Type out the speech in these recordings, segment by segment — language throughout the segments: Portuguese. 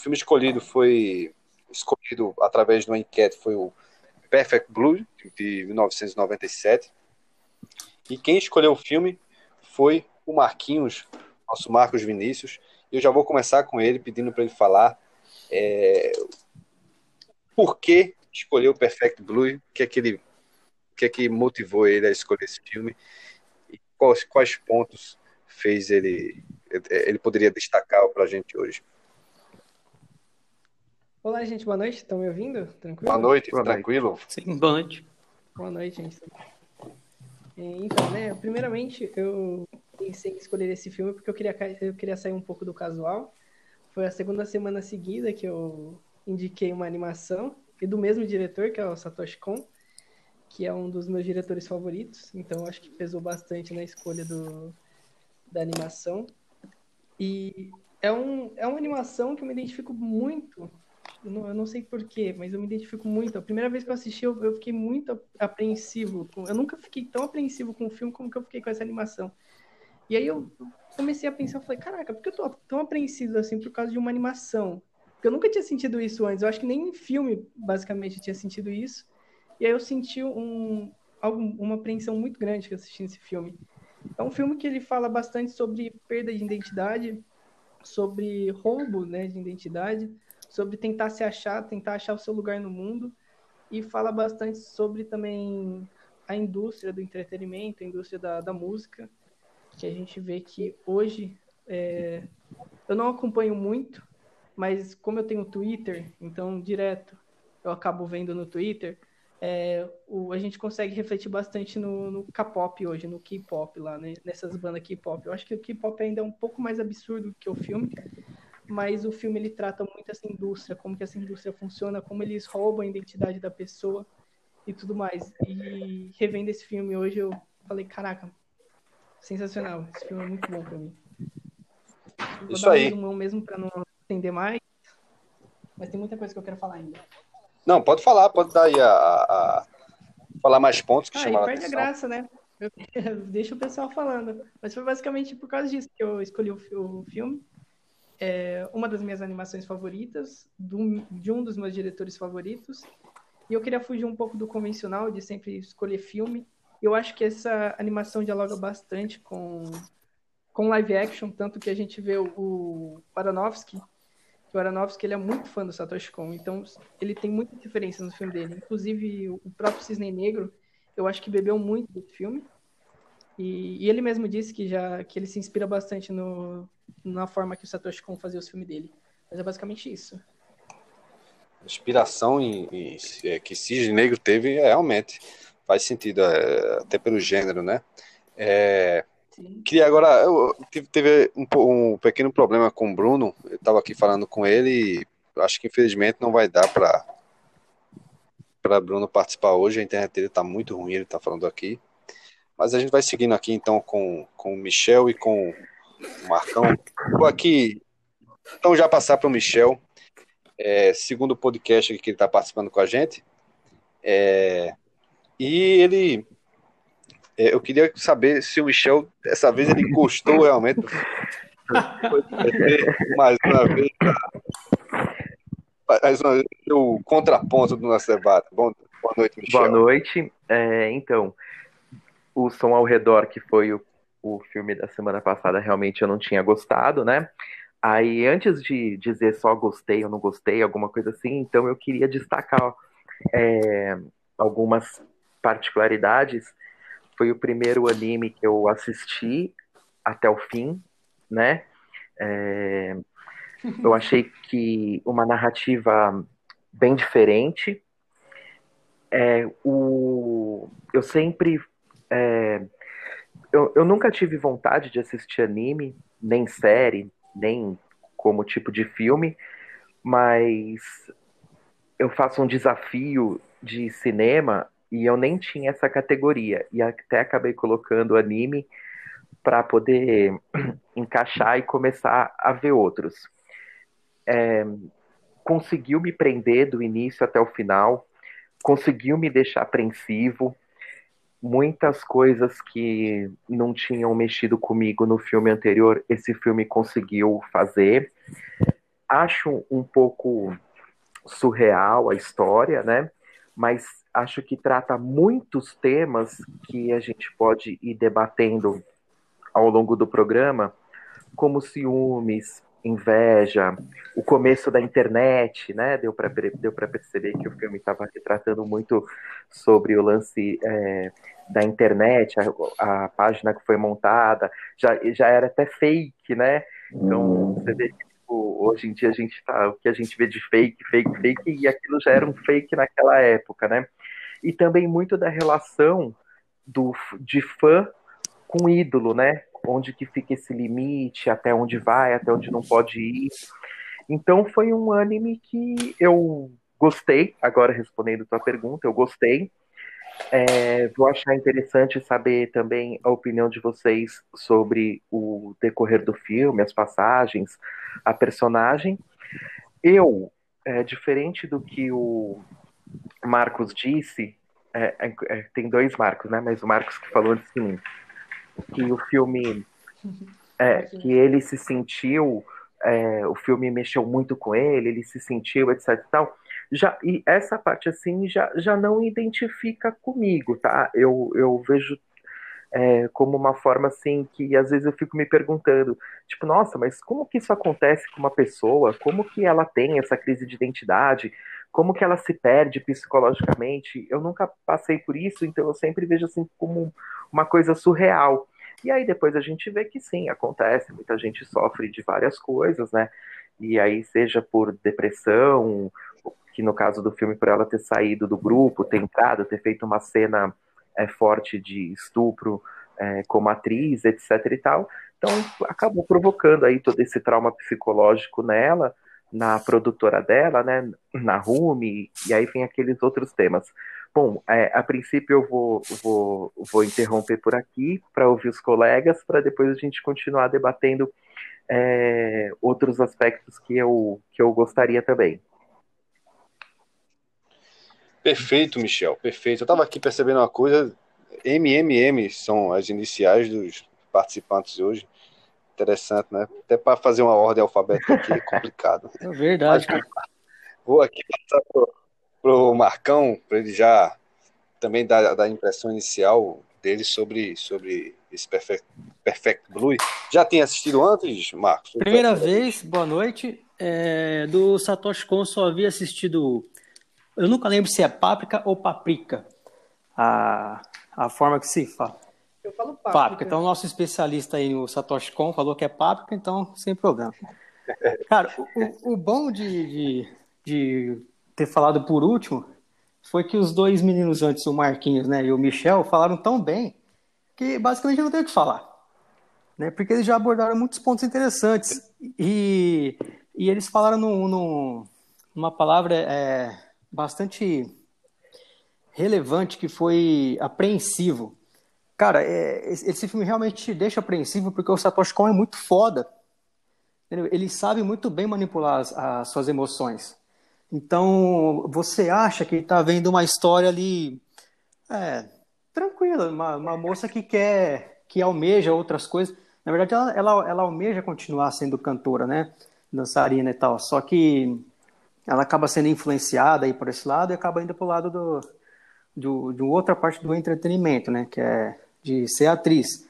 filme escolhido foi escolhido através de uma enquete foi o Perfect Blue de 1997. E quem escolheu o filme foi o Marquinhos, nosso Marcos Vinícius. Eu já vou começar com ele pedindo para ele falar é, por que escolheu o Perfect Blue, o que é que ele, que é que motivou ele a escolher esse filme e quais, quais pontos fez ele ele poderia destacar para a gente hoje. Olá, gente, boa noite. Estão me ouvindo? Tranquilo? Boa noite, boa tranquilo? Noite. Sim, boa noite. Boa noite, gente. É, então, né, primeiramente, eu pensei em escolher esse filme porque eu queria, eu queria sair um pouco do casual. Foi a segunda semana seguida que eu indiquei uma animação, e do mesmo diretor, que é o Satoshi Kon, que é um dos meus diretores favoritos, então acho que pesou bastante na escolha do, da animação. E é, um, é uma animação que eu me identifico muito. Eu não, eu não sei porquê, mas eu me identifico muito. A primeira vez que eu assisti, eu, eu fiquei muito apreensivo. Eu nunca fiquei tão apreensivo com o filme como que eu fiquei com essa animação. E aí eu comecei a pensar, eu falei, caraca, por que eu tô tão apreensivo assim por causa de uma animação? Porque eu nunca tinha sentido isso antes. Eu acho que nem em filme, basicamente, eu tinha sentido isso. E aí eu senti um, uma apreensão muito grande assistindo esse filme. É um filme que ele fala bastante sobre perda de identidade, sobre roubo né, de identidade, sobre tentar se achar, tentar achar o seu lugar no mundo, e fala bastante sobre também a indústria do entretenimento, a indústria da, da música, que a gente vê que hoje é... eu não acompanho muito, mas como eu tenho Twitter, então direto eu acabo vendo no Twitter, é, o, a gente consegue refletir bastante no, no K-pop hoje, no K-pop lá, né? nessas bandas K-pop. Eu acho que o K-pop ainda é um pouco mais absurdo que o filme, mas o filme ele trata muito essa indústria, como que essa indústria funciona, como eles roubam a identidade da pessoa e tudo mais. E revendo esse filme hoje, eu falei, caraca, sensacional, esse filme é muito bom para mim. Vou Isso aí. um mesmo para não entender mais, mas tem muita coisa que eu quero falar ainda. Não, pode falar, pode dar aí a, a, a falar mais pontos que ah, chamaram a atenção. graça, né? Deixa o pessoal falando. Mas foi basicamente por causa disso que eu escolhi o, o filme. É uma das minhas animações favoritas, do, de um dos meus diretores favoritos. E eu queria fugir um pouco do convencional, de sempre escolher filme. Eu acho que essa animação dialoga bastante com, com live action, tanto que a gente vê o, o Aronofsky que o Aronofsky ele é muito fã do Satoshi Kon, então ele tem muita referência no filme dele. Inclusive, o próprio Cisne Negro, eu acho que bebeu muito desse filme. E, e, ele mesmo disse que já que ele se inspira bastante no, na forma que o Satoshi Kon fazia os filmes dele. Mas é basicamente isso. Inspiração em, em, é, que Cisne Negro teve é, realmente faz sentido, é, até pelo gênero, né? É, Queria agora, eu tive, teve um, um, pequeno problema com o Bruno, eu estava aqui falando com ele e acho que infelizmente não vai dar para para Bruno participar hoje, a internet dele está muito ruim, ele está falando aqui. Mas a gente vai seguindo aqui então com, com o Michel e com Marcão. Vou aqui, então já passar para o Michel, é, segundo podcast que ele está participando com a gente. É, e ele é, eu queria saber se o Michel, dessa vez, ele gostou realmente. mais uma vez, mais uma vez, o contraponto do nosso debate. Bom, boa noite, Michel. Boa noite. É, então, o Som ao Redor, que foi o, o filme da semana passada, realmente eu não tinha gostado, né? Aí, antes de dizer só gostei ou não gostei, alguma coisa assim, então eu queria destacar é, algumas particularidades foi o primeiro anime que eu assisti até o fim, né? É, eu achei que uma narrativa bem diferente. É, o, eu sempre. É, eu, eu nunca tive vontade de assistir anime, nem série, nem como tipo de filme, mas eu faço um desafio de cinema e eu nem tinha essa categoria. E até acabei colocando anime para poder encaixar e começar a ver outros. É, conseguiu me prender do início até o final, conseguiu me deixar apreensivo. Muitas coisas que não tinham mexido comigo no filme anterior, esse filme conseguiu fazer. acho um pouco surreal a história, né? Mas acho que trata muitos temas que a gente pode ir debatendo ao longo do programa, como ciúmes, inveja, o começo da internet, né? Deu para deu perceber que o filme estava retratando muito sobre o lance é, da internet, a, a, página que foi montada, já, já era até fake, né? Então você vê que tipo, hoje em dia a gente tá, o que a gente vê de fake, fake, fake, e aquilo já era um fake naquela época, né? E também muito da relação do, de fã com ídolo, né? Onde que fica esse limite, até onde vai, até onde não pode ir. Então foi um anime que eu gostei, agora respondendo tua pergunta, eu gostei. É, vou achar interessante saber também a opinião de vocês sobre o decorrer do filme, as passagens, a personagem. Eu, é, diferente do que o Marcos disse, é, é, é tem dois Marcos, né? Mas o Marcos que falou assim, que o filme é, que ele se sentiu, é, o filme mexeu muito com ele, ele se sentiu, etc e tal. Já, e essa parte assim já, já não identifica comigo, tá? Eu, eu vejo é, como uma forma assim que às vezes eu fico me perguntando, tipo, nossa, mas como que isso acontece com uma pessoa? Como que ela tem essa crise de identidade? Como que ela se perde psicologicamente? Eu nunca passei por isso, então eu sempre vejo assim como uma coisa surreal. E aí depois a gente vê que sim, acontece, muita gente sofre de várias coisas, né? E aí, seja por depressão, que no caso do filme, por ela ter saído do grupo, ter entrado, ter feito uma cena é, forte de estupro é, como atriz, etc e tal. Então, acabou provocando aí todo esse trauma psicológico nela, na produtora dela, né, na Rumi, e aí vem aqueles outros temas. Bom, é, a princípio eu vou, vou, vou interromper por aqui para ouvir os colegas, para depois a gente continuar debatendo é, outros aspectos que eu, que eu gostaria também. Perfeito, Michel, perfeito. Eu estava aqui percebendo uma coisa, MMM são as iniciais dos participantes hoje. Interessante, né? Até para fazer uma ordem alfabética aqui é complicado. É verdade. Mas, vou aqui passar pro Marcão, para ele já também dar, dar a impressão inicial dele sobre, sobre esse Perfect, Perfect Blue. Já tinha assistido antes, Marcos? Primeira vez, boa noite. É, do Satoshi Kon só havia assistido. Eu nunca lembro se é páprica ou paprika. A, a forma que se fala. Eu falo páprica. páprica. Então, o nosso especialista aí, o Satoshi Kon, falou que é páprica, então sem problema. Cara, o, o bom de, de, de ter falado por último foi que os dois meninos antes, o Marquinhos né, e o Michel, falaram tão bem que basicamente não tem o que falar. Né, porque eles já abordaram muitos pontos interessantes. E, e eles falaram num, num, numa palavra é, bastante relevante que foi apreensivo. Cara, é, esse filme realmente te deixa apreensivo porque o Satoshi Kon é muito foda. Ele sabe muito bem manipular as, as suas emoções. Então, você acha que está vendo uma história ali é, tranquila, uma, uma, moça que quer, que almeja outras coisas. Na verdade, ela, ela, ela almeja continuar sendo cantora, né? Dançarina e tal. Só que ela acaba sendo influenciada aí por esse lado e acaba indo para o lado do, do, outra parte do entretenimento, né? Que é de ser atriz.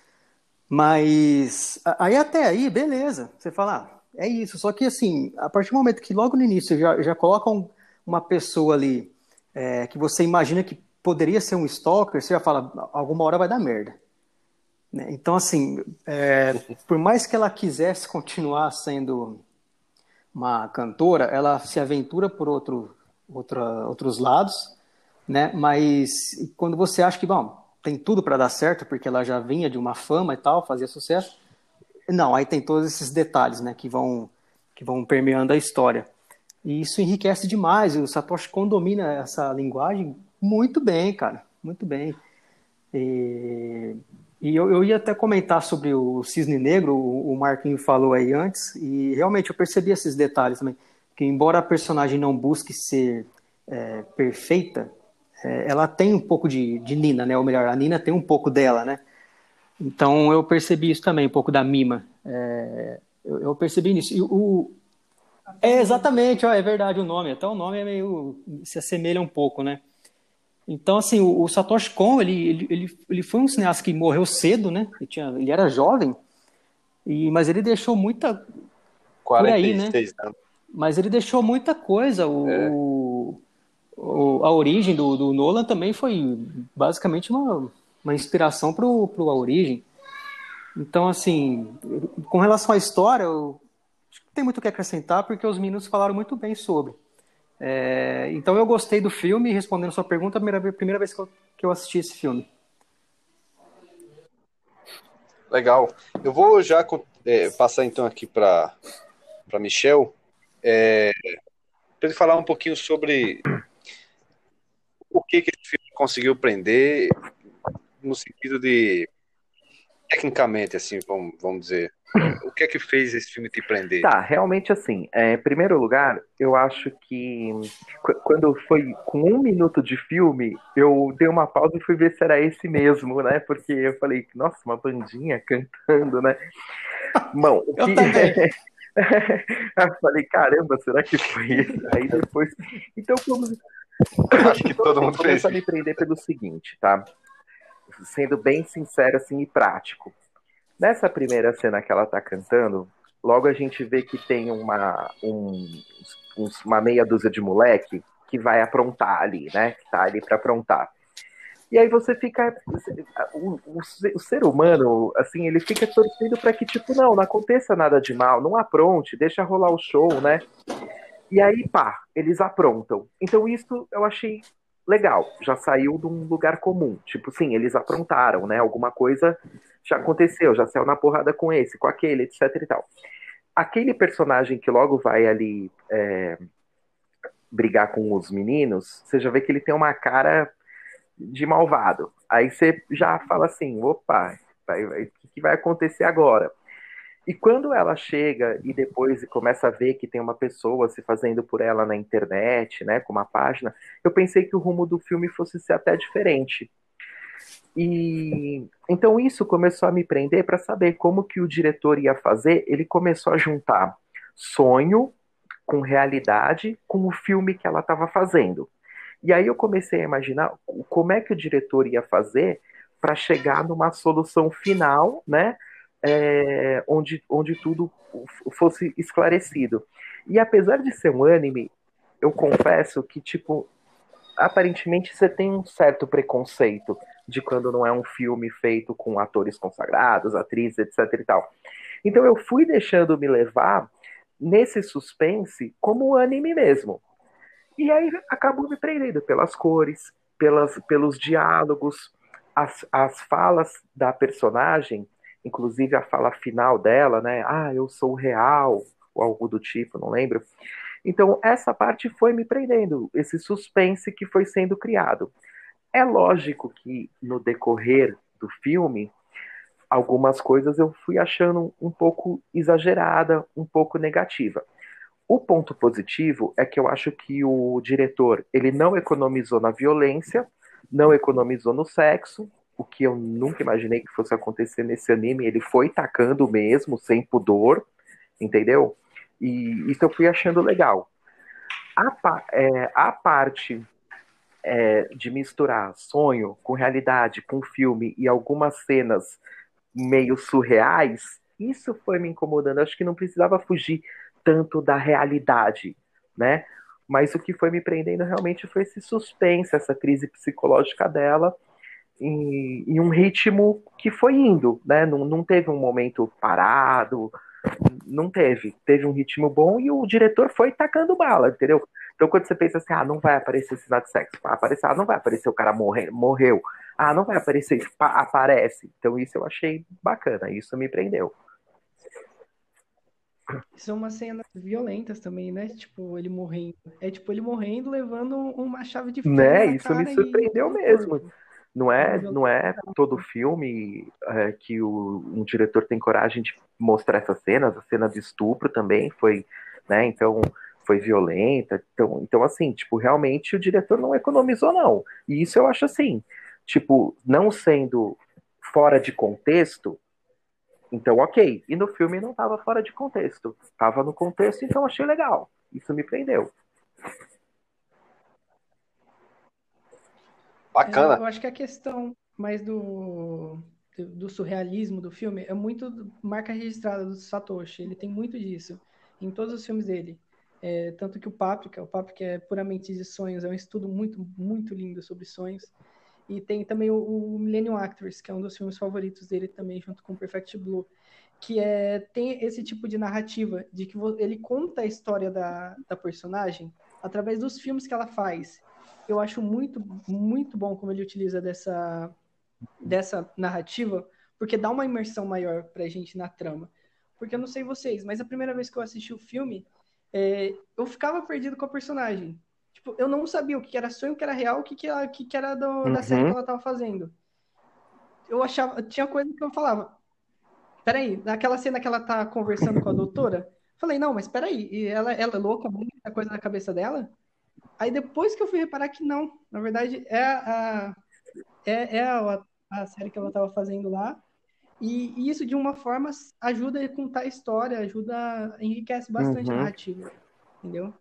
Mas aí até aí, beleza. Você fala, ah, é isso. Só que, assim, a partir do momento que logo no início já, já colocam uma pessoa ali é, que você imagina que poderia ser um stalker, você já fala, alguma hora vai dar merda. Né? Então, assim, é, por mais que ela quisesse continuar sendo uma cantora, ela se aventura por outro, outros lados, né? Mas quando você acha que, bom, tem tudo para dar certo, porque ela já vinha de uma fama e tal, fazia sucesso, não, aí tem todos esses detalhes, né, que vão que vão permeando a história. E isso enriquece demais. O Satoshi Kon domina essa linguagem muito bem, cara, muito bem. E, e eu, eu, ia até comentar sobre o Cisne Negro, o, o Marquinho falou aí antes, e realmente eu percebi esses detalhes também. Que embora a personagem não busque ser é, perfeita, é, ela tem um pouco de, de Nina, né? Ou melhor, a Nina tem um pouco dela, né? Então eu percebi isso também, um pouco da mima. É, eu, eu, percebi nisso. E o, É, exatamente, ó, é verdade o nome. Até o nome é meio. se assemelha um pouco, né? Então, assim, o, o Satoshi Kon, ele, ele, ele, ele foi um cineasta que morreu cedo, né? Ele, tinha, ele era jovem, e, mas ele deixou muita. 46 por aí, né? anos. Mas ele deixou muita coisa. O, é. o, a origem do, do Nolan também foi basicamente uma, uma inspiração para a origem. Então, assim, com relação à história, eu acho que tem muito o que acrescentar, porque os meninos falaram muito bem sobre. É, então, eu gostei do filme, respondendo sua pergunta, a primeira, primeira vez que eu, que eu assisti esse filme. Legal. Eu vou já é, passar então aqui para Michel, é, para ele falar um pouquinho sobre o que, que esse filme conseguiu prender, no sentido de tecnicamente, assim, vamos, vamos dizer, o que é que fez esse filme te prender? Tá, realmente assim, é, em primeiro lugar, eu acho que quando foi com um minuto de filme, eu dei uma pausa e fui ver se era esse mesmo, né? Porque eu falei, nossa, uma bandinha cantando, né? Bom, o que... eu falei, caramba, será que foi isso? Aí depois. Então, como. Acho que todo mundo fez. a me prender pelo seguinte, tá? Sendo bem sincero assim e prático. Nessa primeira cena que ela tá cantando, logo a gente vê que tem uma, um, uma meia dúzia de moleque que vai aprontar ali, né? Que tá ali para aprontar. E aí você fica. O, o, ser humano, assim, ele fica torcendo para que, tipo, não, não aconteça nada de mal, não apronte, deixa rolar o show, né? E aí, pá, eles aprontam. Então isso eu achei legal, já saiu de um lugar comum. Tipo, sim, eles aprontaram, né? Alguma coisa já aconteceu, já saiu na porrada com esse, com aquele, etc e tal. Aquele personagem que logo vai ali é, brigar com os meninos, você já vê que ele tem uma cara de malvado. Aí você já fala assim, opa, o que vai acontecer agora? E quando ela chega e depois começa a ver que tem uma pessoa se fazendo por ela na internet, né, com uma página, eu pensei que o rumo do filme fosse ser até diferente. E então isso começou a me prender para saber como que o diretor ia fazer. Ele começou a juntar sonho com realidade com o filme que ela estava fazendo. E aí eu comecei a imaginar como é que o diretor ia fazer para chegar numa solução final, né? É, onde, onde tudo fosse esclarecido. E apesar de ser um anime, eu confesso que, tipo, aparentemente você tem um certo preconceito de quando não é um filme feito com atores consagrados, atrizes, etc e tal. Então eu fui deixando me levar nesse suspense como anime mesmo. E aí acabou me prendendo pelas cores, pelas, pelos diálogos, as, as falas da personagem, inclusive a fala final dela, né? Ah, eu sou real, ou algo do tipo, não lembro. Então, essa parte foi me prendendo, esse suspense que foi sendo criado. É lógico que no decorrer do filme, algumas coisas eu fui achando um pouco exagerada, um pouco negativa. O ponto positivo é que eu acho que o diretor ele não economizou na violência, não economizou no sexo, o que eu nunca imaginei que fosse acontecer nesse anime. Ele foi tacando mesmo, sem pudor, entendeu? E isso eu fui achando legal. A, é, a parte é, de misturar sonho com realidade, com filme e algumas cenas meio surreais, isso foi me incomodando. Acho que não precisava fugir tanto da realidade, né? Mas o que foi me prendendo realmente foi esse suspense, essa crise psicológica dela, em, em um ritmo que foi indo, né? Não, não teve um momento parado, não teve. Teve um ritmo bom e o diretor foi tacando bala, entendeu? Então quando você pensa assim, ah, não vai aparecer cena de sexo, vai aparecer, ah, não vai aparecer o cara morrer, morreu, ah, não vai aparecer, aparece. Então isso eu achei bacana, isso me prendeu. São umas cenas violentas também, né? Tipo, ele morrendo. É tipo ele morrendo levando uma chave de ferro. Né? Isso me surpreendeu e... mesmo. Não é, não é todo filme é, que o, um diretor tem coragem de mostrar essas cenas. A cena de estupro também foi, né? Então foi violenta. Então, então assim, tipo, realmente o diretor não economizou não. E isso eu acho assim, tipo, não sendo fora de contexto, Então, ok. E no filme não estava fora de contexto. Estava no contexto, então achei legal. Isso me prendeu. Bacana. É, eu acho que a questão mais do, do surrealismo do filme é muito marca registrada do Satoshi. Ele tem muito disso em todos os filmes dele. É, tanto que o Páprica, o Páprica é puramente de sonhos, é um estudo muito, muito lindo sobre sonhos. E tem também o, o Millennium Actors, que é um dos filmes favoritos dele também, junto com Perfect Blue, que é, tem esse tipo de narrativa, de que ele conta a história da, da personagem através dos filmes que ela faz. Eu acho muito, muito bom como ele utiliza dessa, dessa narrativa, porque dá uma imersão maior pra gente na trama. Porque eu não sei vocês, mas a primeira vez que eu assisti o filme, é, eu ficava perdido com a personagem. Tipo, eu não sabia o que era sonho, o que era real, o que, que, era, o que, que era do, uhum. da série que ela tava fazendo. Eu achava, tinha coisa que eu falava, peraí, naquela cena que ela tá conversando com a doutora, falei, não, mas peraí, e ela, ela é louca, muita coisa na cabeça dela? Aí depois que eu fui reparar que não, na verdade é a, é, é a, a série que ela tava fazendo lá, e, e, isso, de uma forma, ajuda a contar a história, ajuda, enriquece bastante uhum. a narrativa, entendeu?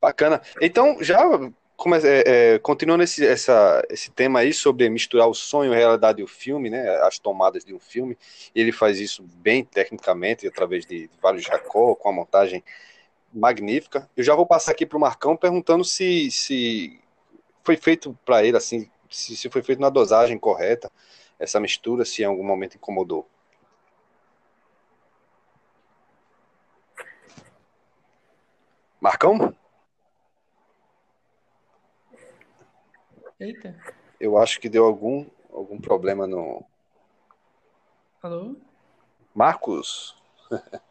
Bacana. Então, já é, é, continuando esse, essa, esse tema aí sobre misturar o sonho, a realidade e o filme, né, as tomadas de um filme, ele faz isso bem tecnicamente, através de, de vários jacó, com a montagem magnífica. Eu já vou passar aqui para o Marcão perguntando se, se foi feito para ele, assim, se, se foi feito na dosagem correta, essa mistura, se em algum momento incomodou. Marcão? Eita. Eu acho que deu algum, algum problema no. Alô? Marcos?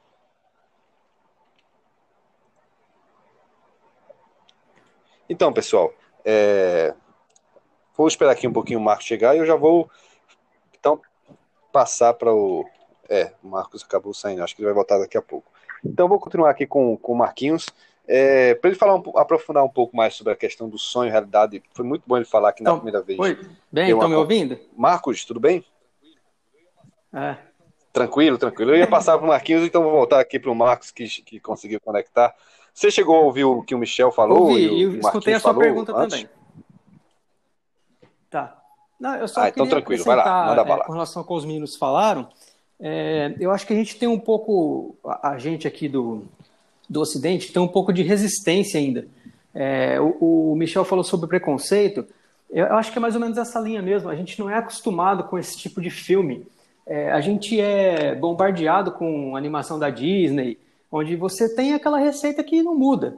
então, pessoal, é... vou esperar aqui um pouquinho o Marcos chegar e eu já vou então passar para o. É, o Marcos acabou saindo, acho que ele vai voltar daqui a pouco. Então, vou continuar aqui com, com o Marquinhos. É, para ele falar um, aprofundar um pouco mais sobre a questão do sonho e realidade, foi muito bom ele falar aqui na então, primeira vez. Oi, bem, estão me ouvindo? Marcos, tudo bem? É. Tranquilo, tranquilo. Eu ia passar para o Marquinhos, então vou voltar aqui para o Marcos que, que conseguiu conectar. Você chegou a ouvir o que o Michel falou? Ouvi, e o, escutei a sua pergunta antes? também. Tá. Não, eu só ah, então tranquilo, vai lá, manda bala. É, com relação ao que os meninos falaram, é, eu acho que a gente tem um pouco, a gente aqui do, do Ocidente tem um pouco de resistência ainda. É, o, o, Michel falou sobre preconceito. Eu acho que é mais ou menos essa linha mesmo. A gente não é acostumado com esse tipo de filme. É, a gente é bombardeado com animação da Disney, onde você tem aquela receita que não muda.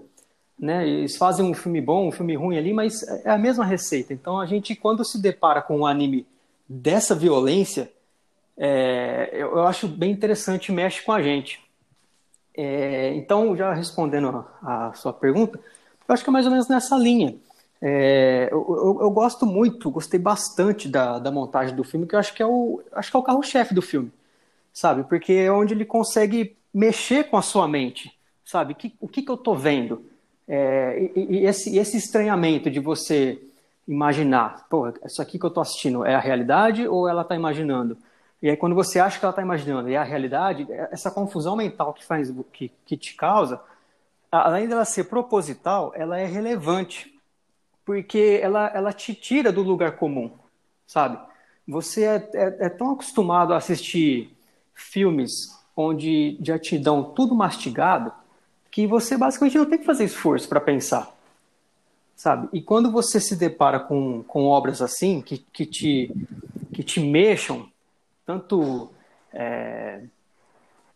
Né? Eles fazem um filme bom, um filme ruim ali, mas é a mesma receita. Então a gente, quando se depara com um anime dessa violência, é, eu, eu acho bem interessante, mexe com a gente. É, então, já respondendo a, a, sua pergunta, eu acho que é mais ou menos nessa linha. É, eu, eu, eu, gosto muito, gostei bastante da, da montagem do filme, que eu acho que é o, acho que é o carro-chefe do filme, sabe? Porque é onde ele consegue mexer com a sua mente, sabe? Que, o que, que eu estou vendo? É, e, e esse, esse estranhamento de você imaginar, pô, isso aqui que eu estou assistindo é a realidade ou ela está imaginando? E aí, quando você acha que ela está imaginando e é a realidade, essa confusão mental que, faz, que, que te causa, além dela ser proposital, ela é relevante, porque ela, ela te tira do lugar comum, sabe? Você é, é, é tão acostumado a assistir filmes onde já te dão tudo mastigado, que você basicamente não tem que fazer esforço para pensar, sabe? E quando você se depara com, com obras assim, que, que, te, que te mexam, tanto é,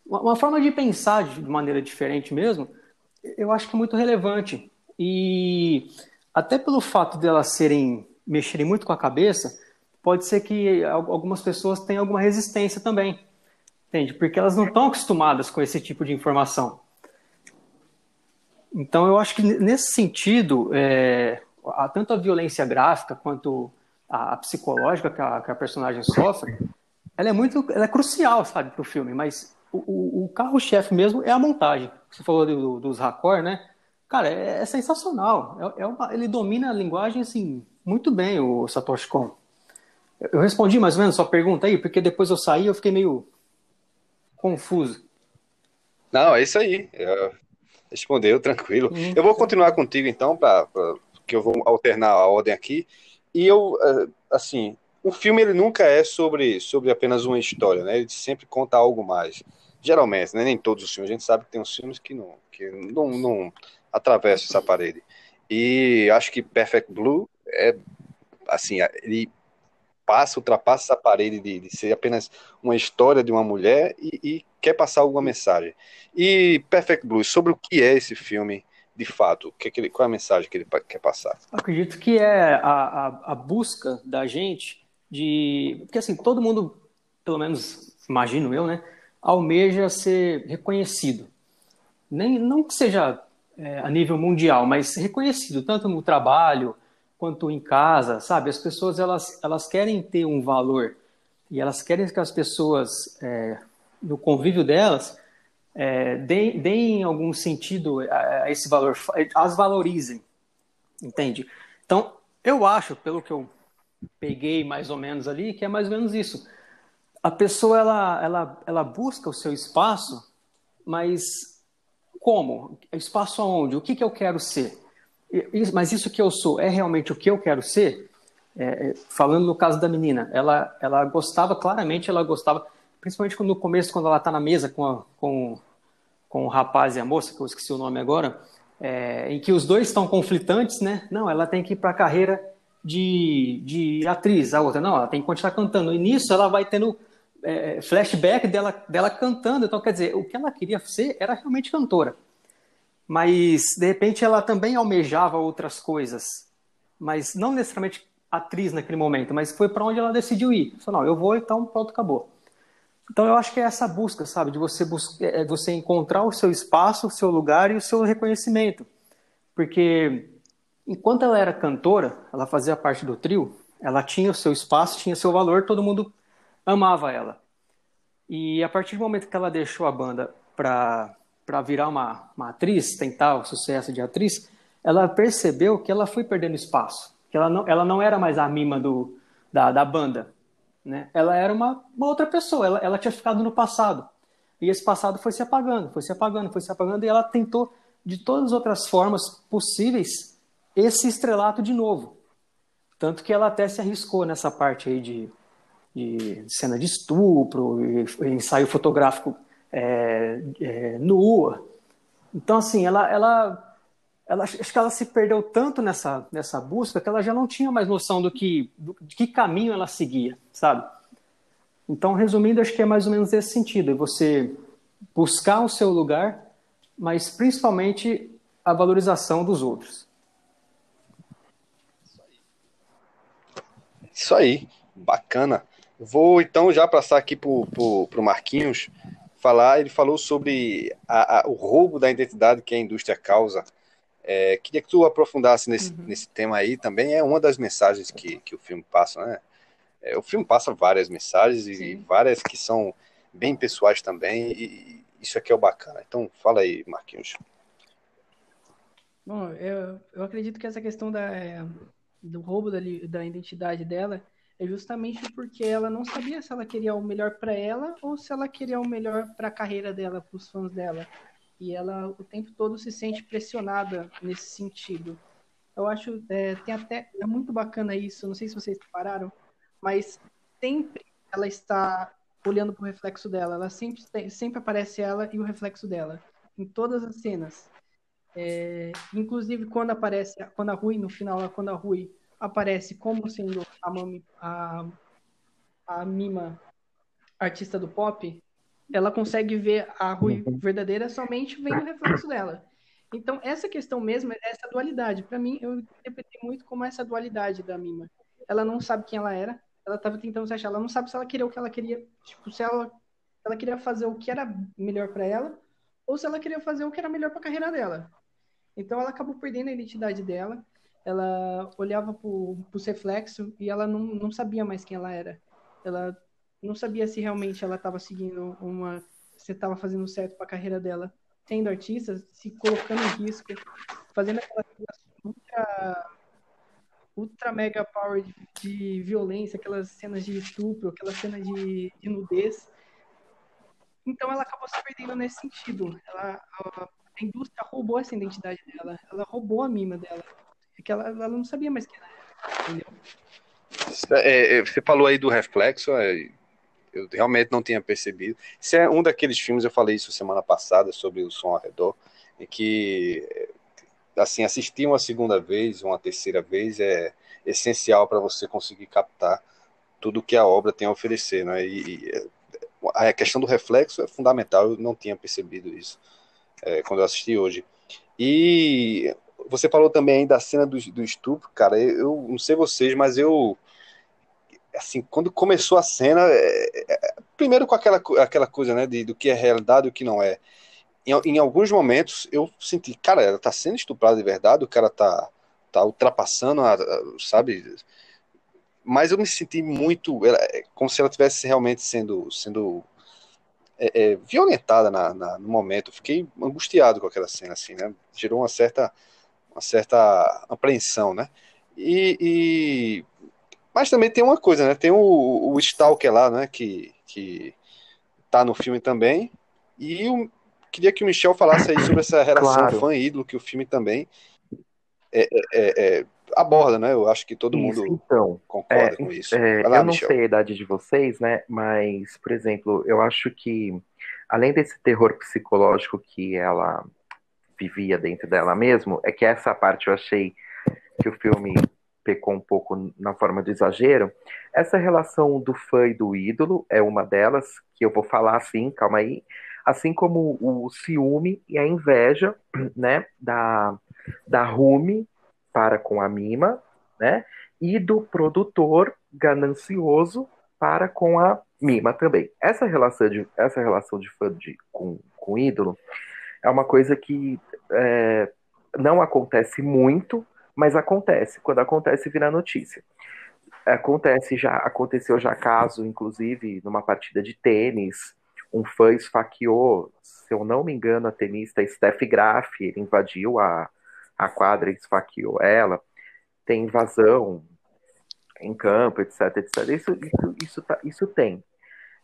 uma forma de pensar de maneira diferente mesmo, eu acho que é muito relevante. E até pelo fato de elas serem mexerem muito com a cabeça, pode ser que algumas pessoas tenham alguma resistência também. Entende? Porque elas não estão acostumadas com esse tipo de informação. Então, eu acho que nesse sentido, é, tanto a violência gráfica quanto a, psicológica que a, que a personagem sofre, ela é muito, ela é crucial, sabe, para o filme, mas o, o carro-chefe mesmo é a montagem. Você falou do, dos raccord, né? Cara, é, é sensacional. É, é uma, ele domina a linguagem, assim, muito bem, o Satoshi Kon. Eu respondi mais ou menos sua pergunta aí, porque depois eu saí eu fiquei meio confuso. Não, é isso aí. Eu respondeu, tranquilo. Uhum. Eu vou continuar contigo então, para que eu vou alternar a ordem aqui. E eu, eh, assim, o filme ele nunca é sobre, sobre apenas uma história, né? Ele sempre conta algo mais. Geralmente, né? nem todos os filmes. A gente sabe que tem uns filmes que não, que não, não atravessam essa parede. E acho que Perfect Blue é assim, ele passa, ultrapassa essa parede de, de ser apenas uma história de uma mulher e, e, quer passar alguma mensagem. E Perfect Blue, sobre o que é esse filme de fato? Que, que ele, qual é a mensagem que ele quer passar? Acredito que é a, a, a busca da gente de. Porque assim, todo mundo, pelo menos imagino eu, né, almeja ser reconhecido. Nem, não que seja é, a nível mundial, mas reconhecido, tanto no trabalho quanto em casa, sabe? As pessoas elas, elas querem ter um valor e elas querem que as pessoas, é, no convívio delas, é, deem, deem algum sentido a, a esse valor, as valorizem, entende? Então, eu acho, pelo que eu peguei mais ou menos ali, que é mais ou menos isso. A pessoa ela, ela, ela busca o seu espaço, mas como? Espaço aonde? O que, que eu quero ser? Mas isso que eu sou é realmente o que eu quero ser? É, é, falando no caso da menina, ela, ela gostava, claramente ela gostava, principalmente no começo, quando ela está na mesa com, a, com, com o rapaz e a moça, que eu esqueci o nome agora, é, em que os dois estão conflitantes, né? Não, ela tem que ir para a carreira de, de atriz, a outra não, ela tem que continuar cantando. E nisso ela vai tendo é, flashback dela, dela cantando. Então, quer dizer, o que ela queria ser era realmente cantora. Mas, de repente, ela também almejava outras coisas. Mas não necessariamente atriz naquele momento, mas foi para onde ela decidiu ir. Falou, não, eu vou, então pronto, acabou. Então eu acho que é essa busca, sabe, de você buscar, é você encontrar o seu espaço, o seu lugar e o seu reconhecimento. Porque enquanto ela era cantora, ela fazia parte do trio, ela tinha o seu espaço, tinha seu valor, todo mundo amava ela. E a partir do momento que ela deixou a banda para virar uma, uma atriz, tentar o sucesso de atriz, ela percebeu que ela foi perdendo espaço, que ela não, ela não era mais a mima do, da, da banda. Né? Ela era uma, uma outra pessoa, ela, ela tinha ficado no passado. E esse passado foi se apagando, foi se apagando, foi se apagando, e ela tentou, de todas as outras formas possíveis, esse estrelato de novo. Tanto que ela até se arriscou nessa parte aí de, de cena de estupro, ensaio fotográfico é, é, nua. Então, assim, ela, ela, ela, acho que ela se perdeu tanto nessa, nessa busca que ela já não tinha mais noção do que, do, de que caminho ela seguia, sabe? Então, resumindo, acho que é mais ou menos esse sentido: é você buscar o seu lugar, mas principalmente a valorização dos outros. Isso aí, bacana. Vou então já passar aqui para o Marquinhos falar. Ele falou sobre a, a, o roubo da identidade que a indústria causa. É, queria que tu aprofundasse nesse, uhum. nesse tema aí também. É uma das mensagens que, que o filme passa, né? É, o filme passa várias mensagens e, e várias que são bem pessoais também. E isso aqui é o bacana. Então, fala aí, Marquinhos. Bom, eu, eu acredito que essa questão da, é, do roubo da, da identidade dela é justamente porque ela não sabia se ela queria o melhor para ela ou se ela queria o melhor para a carreira dela, para os fãs dela. E ela o tempo todo se sente pressionada nesse sentido. Eu acho é, tem até é muito bacana isso. Não sei se vocês repararam, mas sempre ela está olhando para o reflexo dela. Ela sempre sempre aparece ela e o reflexo dela em todas as cenas. É, inclusive, quando aparece, quando a Rui, no final, quando a Rui aparece como sendo a, mami, a, a Mima artista do pop, ela consegue ver a Rui uhum. verdadeira somente vendo o reflexo dela. Então, essa questão mesmo, essa dualidade, para mim, eu interpretei muito como essa dualidade da Mima. Ela não sabe quem ela era, ela estava tentando se achar, ela não sabe se ela queria o que ela queria, tipo, se ela, ela queria fazer o que era melhor para ela, ou se ela queria fazer o que era melhor para a carreira dela. Então ela acabou perdendo a identidade dela. Ela olhava para os reflexos e ela não, não sabia mais quem ela era. Ela não sabia se realmente ela estava seguindo uma. se estava fazendo certo para a carreira dela, sendo artista, se colocando em risco, fazendo aquela ultra, ultra mega power de, de, violência, aquelas cenas de estupro, aquelas cenas de, de, nudez. Então ela acabou se perdendo nesse sentido. Ela, a, a indústria roubou essa identidade dela. Ela roubou a mima dela. É que ela, ela não sabia mais quem era. Entendeu? É, é, você falou aí do reflexo, é, eu realmente não tinha percebido. Isso é um daqueles filmes, eu falei isso semana passada sobre o som ao redor, em que assim assistir uma segunda vez, uma terceira vez é essencial para você conseguir captar tudo que a obra tem a oferecer, né? E, e, a questão do reflexo é fundamental. Eu não tinha percebido isso é, quando eu assisti hoje. E você falou também da cena do, do estupro, cara. Eu, não sei vocês, mas eu assim, quando começou a cena, é, é, primeiro com aquela, aquela coisa, né, de, do que é realidade e o que não é. Em, em, alguns momentos eu senti, cara, ela tá sendo estuprada de verdade, o cara tá, tá ultrapassando, a, a, sabe? Mas eu me senti muito, é, como se ela tivesse realmente sendo, sendo é, é, violentada na, na, no momento. Fiquei angustiado com aquela cena, assim, né? Gerou uma certa, uma certa apreensão, né? E, e mas também tem uma coisa, né? Tem o, o Stalker lá, né? Que, que tá no filme também. E eu queria que o Michel falasse aí sobre essa relação claro. fã-ídolo que o filme também é, é, é, é aborda, né? Eu acho que todo isso, mundo então, concorda com isso. É, lá, eu não Michel. sei a idade de vocês, né? Mas, por exemplo, eu acho que além desse terror psicológico que ela vivia dentro dela mesmo, é que essa parte eu achei que o filme pecou um pouco na forma de exagero. Essa relação do fã e do ídolo é uma delas, que eu vou falar assim, calma aí. Assim como o ciúme e a inveja, né, da, da Rumi para com a Mima, né, e do produtor ganancioso para com a Mima também. Essa relação de, essa relação de fã de, com, com ídolo é uma coisa que é, não acontece muito, mas acontece. Quando acontece, vira notícia. Acontece já, aconteceu já caso, inclusive, numa partida de tênis, um fã esfaqueou, se eu não me engano, a tenista Steph Graf, ele invadiu a, a quadra e esfaqueou ela. Tem invasão em campo, etc, etc. Isso, isso, isso, tá, isso tem.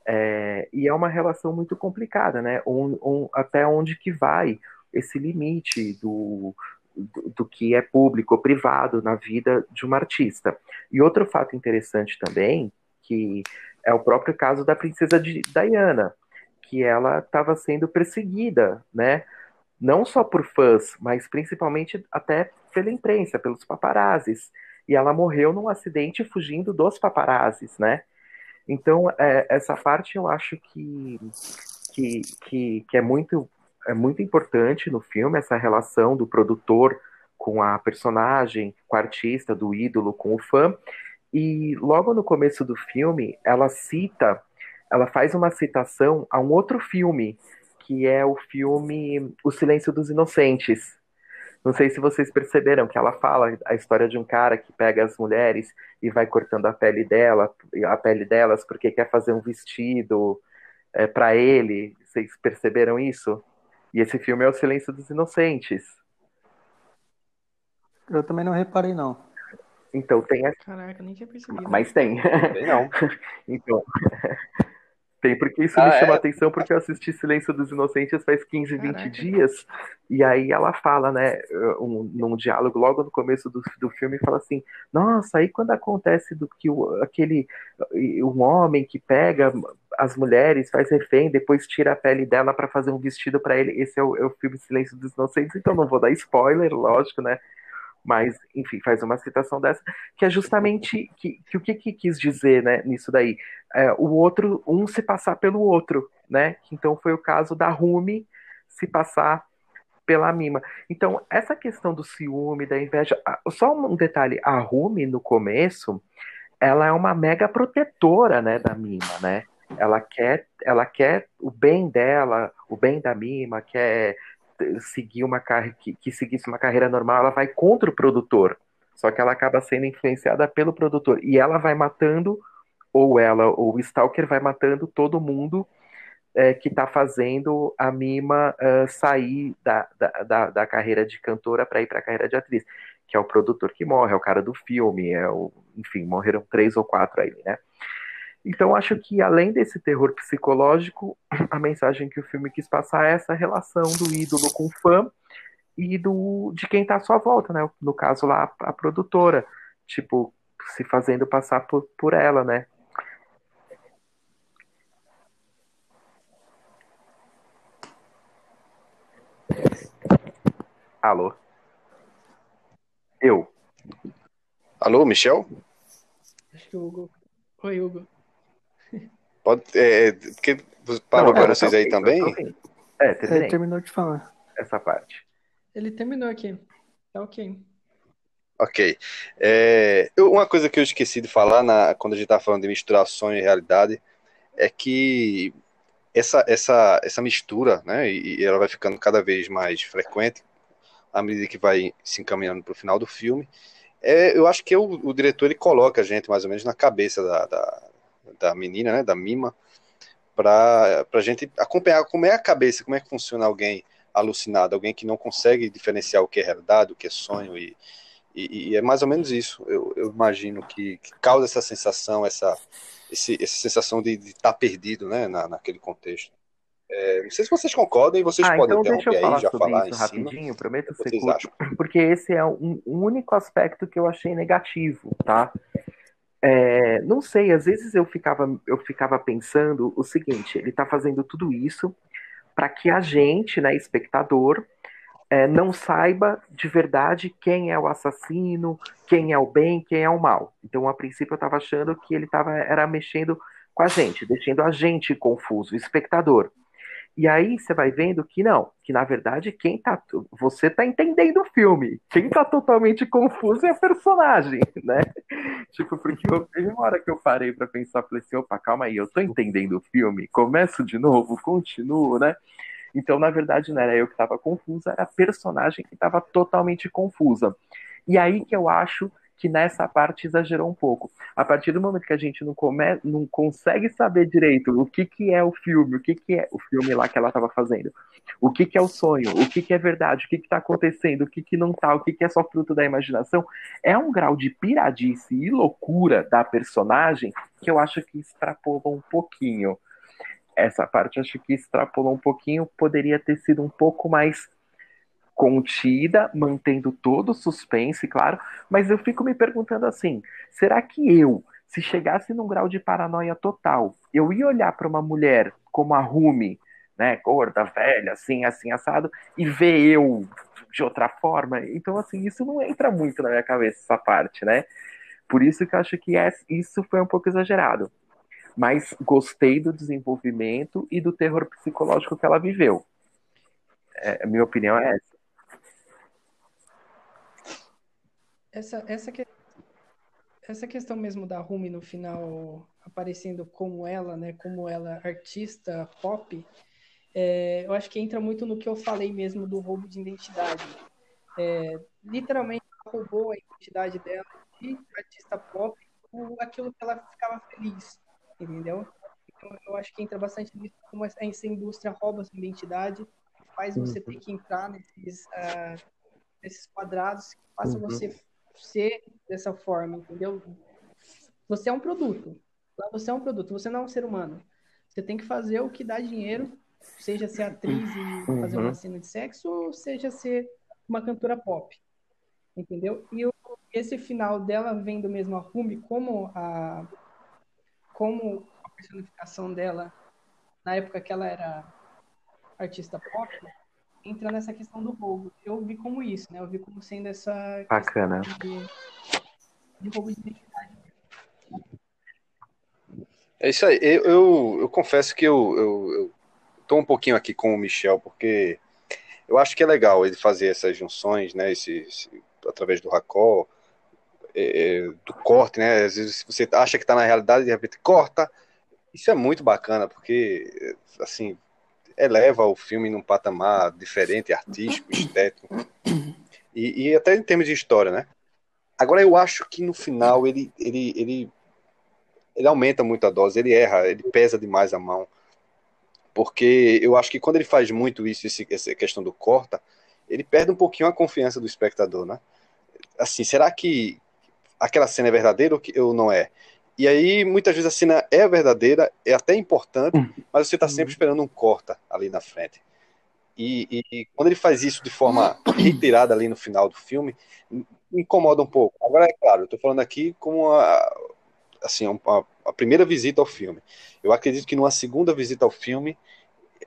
É, e é uma relação muito complicada, né? Um, um, até onde que vai esse limite do, do, do, que é público ou privado na vida de uma artista. E outro fato interessante também, que é o próprio caso da princesa Diana, que ela estava sendo perseguida, né? Não só por fãs, mas principalmente até pela imprensa, pelos paparazzis. E ela morreu num acidente fugindo dos paparazzis, né? Então, é, essa parte eu acho que, que, que, que é muito é muito importante no filme essa relação do produtor com a personagem, com a artista, do ídolo com o fã. E logo no começo do filme, ela cita, ela faz uma citação a um outro filme, que é o filme O Silêncio dos Inocentes. Não sei se vocês perceberam que ela fala a história de um cara que pega as mulheres e vai cortando a pele dela, a pele delas porque quer fazer um vestido é, para ele. Vocês perceberam isso? E esse filme é O Silêncio dos Inocentes. Eu também não reparei, não. Então tem essa. Caraca, nem tinha percebido. Mas tem. Tem não. então. Tem, porque isso ah, me chama é? atenção, porque eu assisti Silêncio dos Inocentes faz 15, 20 Caraca. dias, e aí ela fala, né, um, num diálogo logo no começo do, do filme, fala assim, nossa, aí quando acontece do que o, aquele, um homem que pega as mulheres, faz refém, depois tira a pele dela para fazer um vestido para ele, esse é o, é o filme Silêncio dos Inocentes, então não vou dar spoiler, lógico, né, mas enfim, faz uma citação dessa, que é justamente que, que o que, que, quis dizer né, nisso daí? É, o outro, um se passar pelo outro, né? Então foi o caso da Rumi se passar pela Mima. Então, essa questão do ciúme, da inveja, só um detalhe, a Rumi no começo, ela é uma mega protetora, né, da Mima, né? Ela quer, ela quer o bem dela, o bem da Mima, quer seguir uma carreira que, que seguisse uma carreira normal, ela vai contra o produtor. Só que ela acaba sendo influenciada pelo produtor. E ela vai matando, ou ela, ou o Stalker vai matando todo mundo é, que está fazendo a Mima uh, sair da, da, da, da, carreira de cantora para ir para a carreira de atriz, que é o produtor que morre, é o cara do filme, é o, enfim, morreram três ou quatro aí, né? Então acho que além desse terror psicológico, a mensagem que o filme quis passar é essa relação do ídolo com o fã e do de quem está à sua volta, né? No caso lá a produtora, tipo se fazendo passar por, por ela, né? Alô? Eu. Alô, Michel? Acho que o Hugo. Oi, Hugo. Pode. É, é porque parou para vocês aí também? É, terminei. Ele terminou de falar. Essa parte. Ele terminou aqui. Tá ok. Ok. É, eu, uma coisa que eu esqueci de falar na, quando a gente estava falando de misturar sonho e realidade é que essa, essa, essa mistura, né, e, e ela vai ficando cada vez mais frequente à medida que vai se encaminhando para o final do filme. É, eu acho que o, o, diretor ele coloca a gente mais ou menos na cabeça da, da, da menina, né, da Mima, para a gente acompanhar como é a cabeça, como é que funciona alguém alucinado, alguém que não consegue diferenciar o que é realidade, o que é sonho, e, e, e é mais ou menos isso, eu, eu imagino, que, que, causa essa sensação, essa, esse, essa sensação de estar tá perdido né, na, naquele contexto. É, não sei se vocês concordam e vocês ah, podem então deixa eu falar aí, já sobre falar isso rapidinho, cima, prometo ser curto, porque esse é um, um, único aspecto que eu achei negativo, tá? É, não sei, às vezes eu ficava, eu ficava pensando o seguinte: ele está fazendo tudo isso para que a gente, né, espectador, é, não saiba de verdade quem é o assassino, quem é o bem, quem é o mal. Então, a princípio, eu estava achando que ele tava, era mexendo com a gente, deixando a gente confuso, o espectador. E aí você vai vendo que não, que na verdade quem tá. Você tá entendendo o filme. Quem tá totalmente confuso é a personagem, né? Tipo, porque eu, teve uma hora que eu parei para pensar, falei assim, opa, calma aí, eu tô entendendo o filme, começo de novo, continuo, né? Então, na verdade, não era eu que estava confusa, era a personagem que estava totalmente confusa. E aí que eu acho que nessa parte exagerou um pouco. A partir do momento que a gente não, come, não consegue saber direito o que, que é o filme, o que, que é o filme lá que ela estava fazendo, o que, que é o sonho, o que, que é verdade, o que está acontecendo, o que, que não está, o que, que é só fruto da imaginação, é um grau de piradice e loucura da personagem que eu acho que extrapola um pouquinho. Essa parte acho que extrapolou um pouquinho, poderia ter sido um pouco mais contida, mantendo todo o suspense, claro, mas eu fico me perguntando assim: será que eu, se chegasse num grau de paranoia total, eu ia olhar para uma mulher como a Rumi, né, gorda, velha, assim, assim, assado, e ver eu de outra forma? Então, assim, isso não entra muito na minha cabeça, essa parte, né? Por isso que eu acho que é, isso foi um pouco exagerado. Mas gostei do desenvolvimento e do terror psicológico que ela viveu. É, minha opinião é essa. Essa, essa, que, essa questão mesmo da Rumi no final aparecendo como ela, né, como ela artista pop, é, eu acho que entra muito no que eu falei mesmo do roubo de identidade. É, literalmente ela roubou a identidade dela de artista pop por aquilo que ela ficava feliz, entendeu? Então eu acho que entra bastante nisso como essa indústria rouba sua identidade, faz você ter que entrar nesses, uh, nesses quadrados que façam uhum. você ser dessa forma, entendeu? Você é um produto. Você é um produto, você não é um ser humano. Você tem que fazer o que dá dinheiro, seja ser atriz e uhum. fazer uma cena de sexo, ou seja ser uma cantora pop. Entendeu? E o, esse final dela vendo mesmo a Rumi como a como a personificação dela na época que ela era artista pop, entra nessa questão do roubo. Eu vi como isso, né? Eu vi como sendo essa Bacana. De, de roubo de identidade. É isso aí. Eu, eu, eu confesso que eu, eu, eu tô um pouquinho aqui com o Michel, porque eu acho que é legal ele fazer essas junções, né? Esse, esse através do racó, é, é, do corte, né? Às vezes você acha que está na realidade e de repente corta. Isso é muito bacana, porque assim eleva o filme num patamar diferente, artístico, estético, e, e, até em termos de história, né? Agora eu acho que no final ele, ele, ele, ele aumenta muito a dose, ele erra, ele pesa demais a mão, Porque eu acho que quando ele faz muito isso, esse, essa questão do corta, ele perde um pouquinho a confiança do espectador, né? Assim, será que aquela cena é verdadeira ou não é? E aí, muitas vezes a cena é verdadeira, é até importante, uhum. mas você está sempre esperando um corta ali na frente. E, e, e, quando ele faz isso de forma reiterada ali no final do filme, incomoda um pouco. Agora, é claro, eu estou falando aqui como a, assim, a, a, primeira visita ao filme. Eu acredito que numa segunda visita ao filme,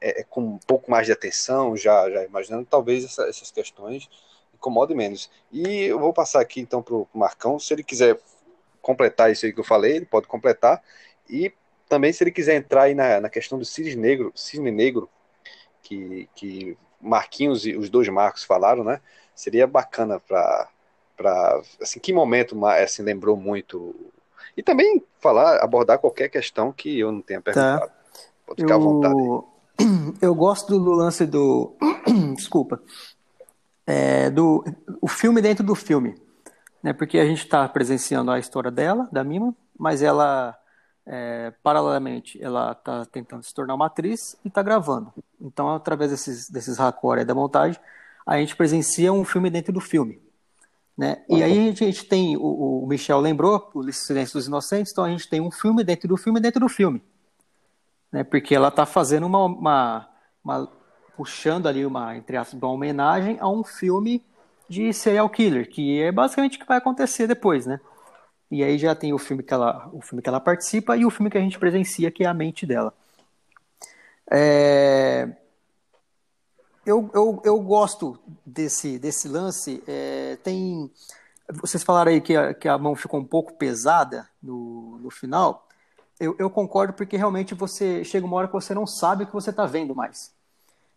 é, é com um pouco mais de atenção, já, já imaginando, talvez essa, essas questões incomodem menos. E eu vou passar aqui então para o Marcão, se ele quiser completar isso aí que eu falei, ele pode completar. E também se ele quiser entrar aí na, na questão do cisne negro, cisne negro, que, que Marquinhos e os dois Marcos falaram, né? Seria bacana para para assim que momento assim lembrou muito e também falar abordar qualquer questão que eu não tenha perguntado tá. pode ficar eu... à vontade eu gosto do lance do desculpa é, do o filme dentro do filme né porque a gente está presenciando a história dela da Mima mas ela é, paralelamente ela está tentando se tornar uma atriz e está gravando então através desses desses da montagem a gente presencia um filme dentro do filme né? E aí a gente, a gente tem, o, o, Michel lembrou, o Silêncio dos Inocentes, então a gente tem um filme dentro do filme dentro do filme. Né? Porque ela está fazendo uma, uma, uma, puxando ali uma, entre aspas, uma homenagem a um filme de serial killer, que é basicamente o que vai acontecer depois, né? E aí já tem o filme que ela, o filme que ela participa e o filme que a gente presencia, que é a mente dela. É eu, eu, eu gosto desse, desse lance. É, tem, vocês falaram aí que a, que a mão ficou um pouco pesada no, no final. Eu, eu concordo porque realmente você chega uma hora que você não sabe o que você está vendo mais.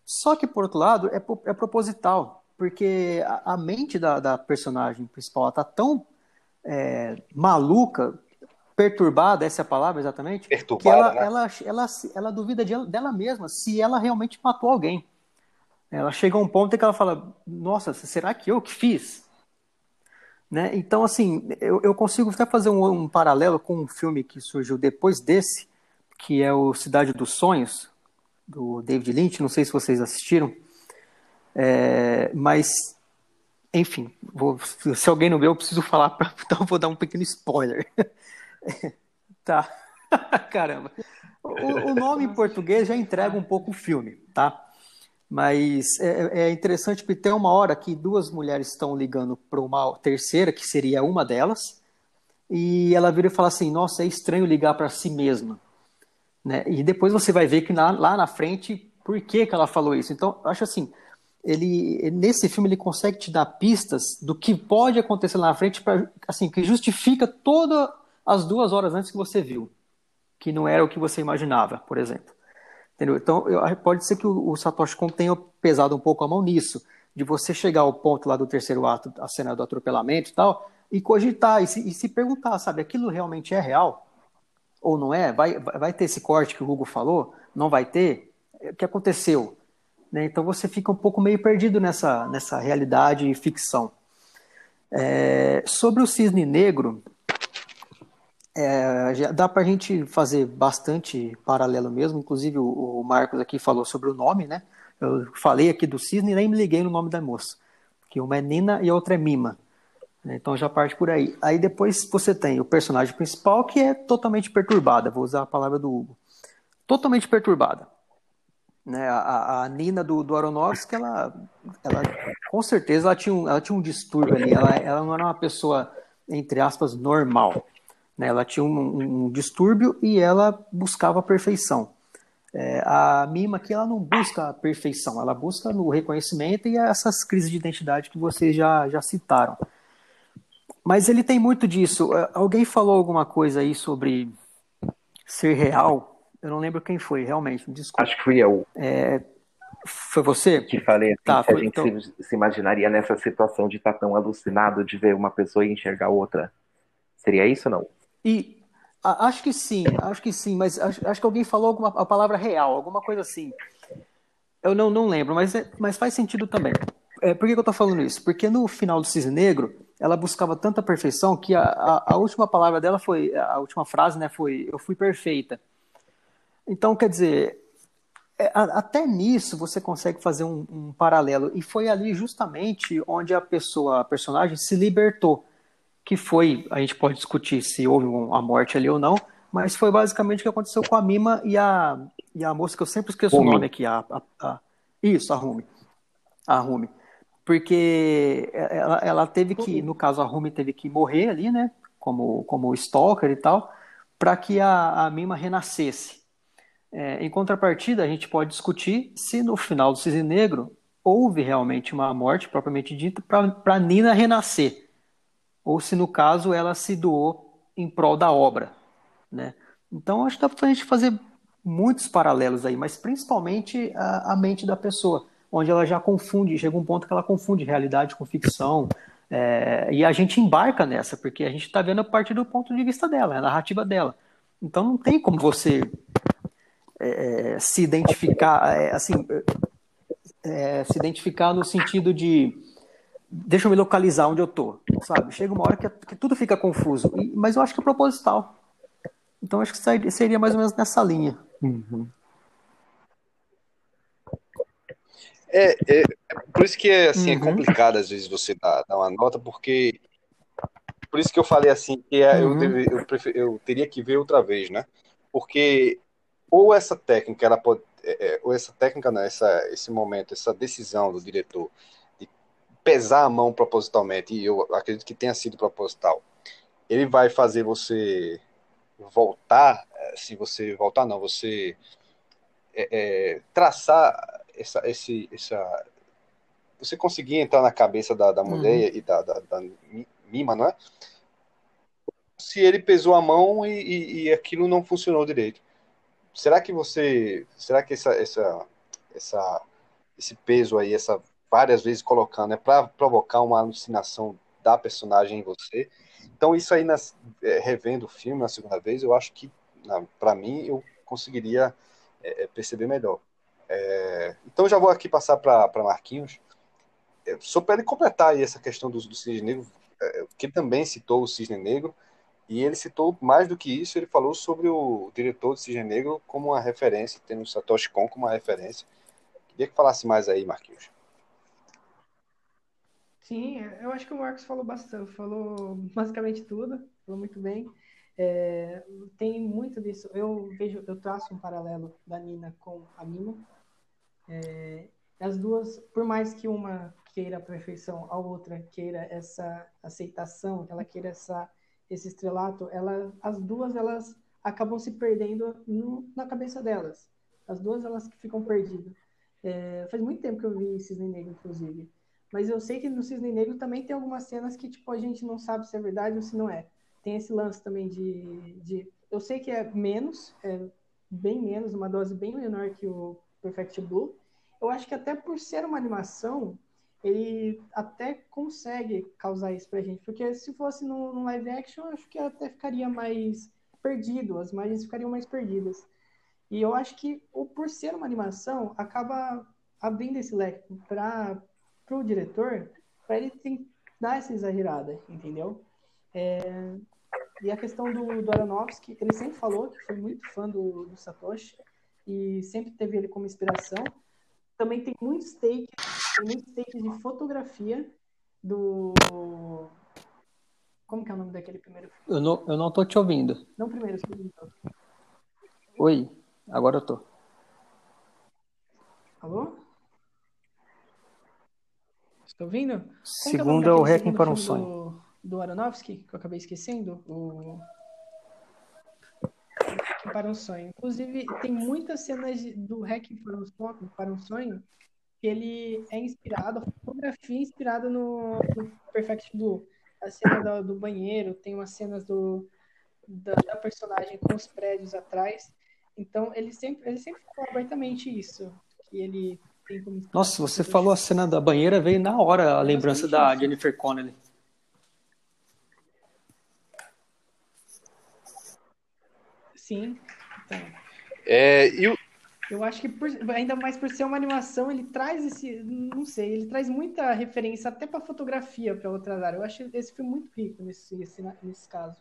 Só que, por outro lado, é, é proposital, porque a, a mente da, da, personagem principal está tão é, maluca, perturbada, essa é a palavra exatamente, Perturbada, que ela, né? ela, ela, ela duvida de, dela mesma se ela realmente matou alguém. Ela chega a um ponto em que ela fala: Nossa, será que eu que fiz? Né? Então, assim, eu, eu consigo até fazer um, um, paralelo com um filme que surgiu depois desse, que é o Cidade dos Sonhos, do David Lynch. Não sei se vocês assistiram, é, mas, enfim, vou, se alguém não viu, eu preciso falar, pra, então vou dar um pequeno spoiler. tá, caramba. O, o nome em português já entrega um pouco o filme, tá? Mas é, é, interessante porque tem uma hora que duas mulheres estão ligando para uma terceira, que seria uma delas, e ela vira e fala assim: Nossa, é estranho ligar para si mesma. Né? E depois você vai ver que na, lá na frente, por que, que ela falou isso. Então, eu acho assim: ele nesse filme ele consegue te dar pistas do que pode acontecer lá na frente, pra, assim, que justifica todas as duas horas antes que você viu, que não era o que você imaginava, por exemplo. Entendeu? Então, eu, pode ser que o, o, Satoshi Kon tenha pesado um pouco a mão nisso, de você chegar ao ponto lá do terceiro ato, a cena do atropelamento e tal, e cogitar, e se, e se perguntar, sabe, aquilo realmente é real? Ou não é? Vai, vai ter esse corte que o Hugo falou? Não vai ter? O que aconteceu? Né? Então você fica um pouco meio perdido nessa, nessa realidade e ficção. É, sobre o cisne negro, é, dá para a gente fazer bastante paralelo mesmo. Inclusive, o, o, Marcos aqui falou sobre o nome, né? Eu falei aqui do cisne e nem me liguei no nome da moça. Que uma é Nina e a outra é Mima. Então já parte por aí. Aí depois você tem o personagem principal que é totalmente perturbada. Vou usar a palavra do Hugo. Totalmente perturbada. Né? A, a Nina do, do Aronofsky, ela, ela com certeza ela tinha um, ela tinha um distúrbio ali. Ela, ela não era uma pessoa, entre aspas, normal. Né? Ela tinha um, um, distúrbio e ela buscava a perfeição. É, a Mima aqui ela não busca a perfeição, ela busca no reconhecimento e essas crises de identidade que vocês já, já citaram. Mas ele tem muito disso. É, alguém falou alguma coisa aí sobre ser real? Eu não lembro quem foi, realmente. Desculpa. Acho que fui eu. É, foi você? Que falei assim, tá, que a gente então... se, se, imaginaria nessa situação de estar tão alucinado de ver uma pessoa e enxergar outra. Seria isso ou não? E acho que sim, acho que sim, mas acho, acho que alguém falou alguma, a palavra real, alguma coisa assim. Eu não, não lembro, mas, é, mas faz sentido também. É, por que, que eu estou falando isso? Porque no final do Cisne Negro, ela buscava tanta perfeição que a, a, a, última palavra dela foi, a última frase, né, foi eu fui perfeita. Então, quer dizer, é, até nisso você consegue fazer um, um, paralelo. E foi ali justamente onde a pessoa, a personagem, se libertou. Que foi, a gente pode discutir se houve uma morte ali ou não, mas foi basicamente o que aconteceu com a Mima e a, e a moça que eu sempre esqueço Rumi. o nome aqui. A, a, a, isso, a Rumi. A Rumi. Porque ela, ela teve que, no caso, a Rumi teve que morrer ali, né? Como, como stalker e tal, para que a, a Mima renascesse. É, em contrapartida, a gente pode discutir se no final do Cisne Negro houve realmente uma morte propriamente dita para Nina renascer, ou se no caso ela se doou em prol da obra, né? Então acho que dá para a gente fazer muitos paralelos aí, mas principalmente a, a, mente da pessoa, onde ela já confunde, chega um ponto que ela confunde realidade com ficção, é, e a gente embarca nessa, porque a gente está vendo a partir do ponto de vista dela, a narrativa dela. Então não tem como você é, é, se identificar, é, assim, é, se identificar no sentido de deixa eu me localizar onde eu tô, sabe? Chega uma hora que, que tudo fica confuso, e, mas eu acho que é proposital. Então acho que seria mais ou menos nessa linha. Uhum. É, é, por isso que assim, é uhum. é complicado às vezes você dar, dar, uma nota, porque por isso que eu falei assim que é, uhum. eu, deve, eu, eu, teria que ver outra vez, né? Porque ou essa técnica, ela pode, é, é, ou essa técnica, não, essa, esse momento, essa decisão do diretor de pesar a mão propositalmente, e eu acredito que tenha sido proposital, ele vai fazer você voltar, é, se você voltar não, você é, é, traçar essa, esse, essa, você conseguir entrar na cabeça da, da mulher uhum. e da, da, da, mima, não é? Se ele pesou a mão e, e, e aquilo não funcionou direito será que você, será que essa, essa, essa, esse peso aí, essa várias vezes colocando, é para provocar uma alucinação da personagem em você? Então isso aí, nas, é, revendo o filme na segunda vez, eu acho que, para mim, eu conseguiria é, é, perceber melhor. É, então já vou aqui passar para Marquinhos, é, só para ele completar aí essa questão do, do Cisne Negro, que também citou o Cisne Negro, e ele citou mais do que isso, ele falou sobre o diretor de Cisne Negro como uma referência, tendo Satoshi Kon como uma referência. Queria que falasse mais aí, Marquinhos. Sim, eu acho que o Marcos falou bastante, falou basicamente tudo, falou muito bem. É, tem muito disso. Eu vejo, eu traço um paralelo da Nina com a Mima. É, as duas, por mais que uma queira a perfeição, a outra queira essa aceitação, ela queira essa esse estrelato, ela, as duas elas acabam se perdendo no, na cabeça delas. As duas elas ficam perdidas. É, faz muito tempo que eu vi Cisne Negro, inclusive. Mas eu sei que no Cisne Negro também tem algumas cenas que tipo a gente não sabe se é verdade ou se não é. Tem esse lance também de, de eu sei que é menos, é bem menos, uma dose bem menor que o Perfect Blue. Eu acho que até por ser uma animação, ele até consegue causar isso pra gente. Porque se fosse no, no live action, acho que até ficaria mais perdido, as imagens ficariam mais perdidas. E eu acho que, ou por ser uma animação, acaba abrindo esse leque para o diretor, para ele tem, dar essa exagerada, entendeu? É, e a questão do, do Aronofsky, ele sempre falou que foi muito fã do, do Satoshi e sempre teve ele como inspiração. Também tem muitos takes tem muitos takes de fotografia do. Como que é o nome daquele primeiro filme? Eu não, eu não tô te ouvindo. Não primeiro, segundo. Oi, agora eu tô. Alô? Estou ouvindo? Como segundo é o, Requiem para um Sonho. Do, do Aronofsky, que eu acabei esquecendo. O para um sonho. Inclusive, tem muitas cenas do Requiem para um sonho, para um sonho que ele é inspirado, a fotografia é inspirada no, no Perfect Blue. A cena do, do, banheiro, tem umas cenas do, da, da, personagem com os prédios atrás. Então, ele sempre, ele sempre falou abertamente isso, que ele tem como... Nossa, você falou a cena da banheira, veio na hora a lembrança da Jennifer Connelly. Sim, então... É, e o, eu acho que por, ainda mais por ser uma animação, ele traz esse, não sei, ele traz muita referência até para fotografia para outras áreas. Eu acho esse filme muito rico nesse, nesse, nesse caso.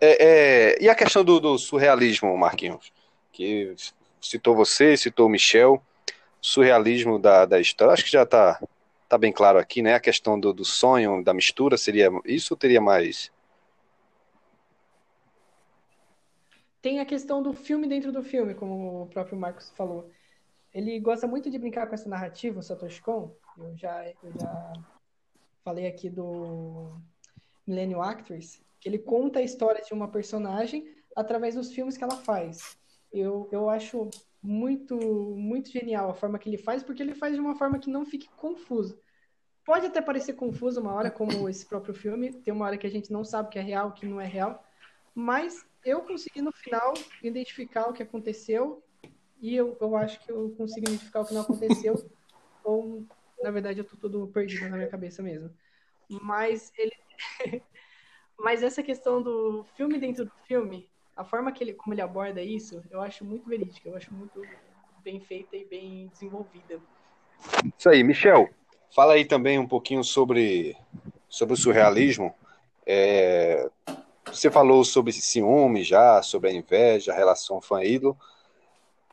É, é, e a questão do, do, surrealismo, Marquinhos, que citou você, citou o Michel, surrealismo da, da história. Acho que já está tá bem claro aqui, né? A questão do, do sonho, da mistura, seria isso ou teria mais? Tem a questão do filme dentro do filme, como o próprio Marcos falou. Ele gosta muito de brincar com essa narrativa, o Satoshi Kon. Eu já, eu já falei aqui do Millennium Actress, ele conta a história de uma personagem através dos filmes que ela faz. Eu, eu acho muito muito genial a forma que ele faz, porque ele faz de uma forma que não fique confuso. Pode até parecer confuso uma hora, como esse próprio filme, tem uma hora que a gente não sabe o que é real, o que não é real, mas eu consegui no final identificar o que aconteceu e eu, eu acho que eu consigo identificar o que não aconteceu, ou na verdade eu tô todo perdido na minha cabeça mesmo. Mas ele. Mas essa questão do filme dentro do filme, a forma que ele, como ele aborda isso, eu acho muito verídica, eu acho muito bem feita e bem desenvolvida. Isso aí, Michel. Fala aí também um pouquinho sobre, sobre o surrealismo. É, você falou sobre ciúme já, sobre a inveja, a relação fã-ídolo,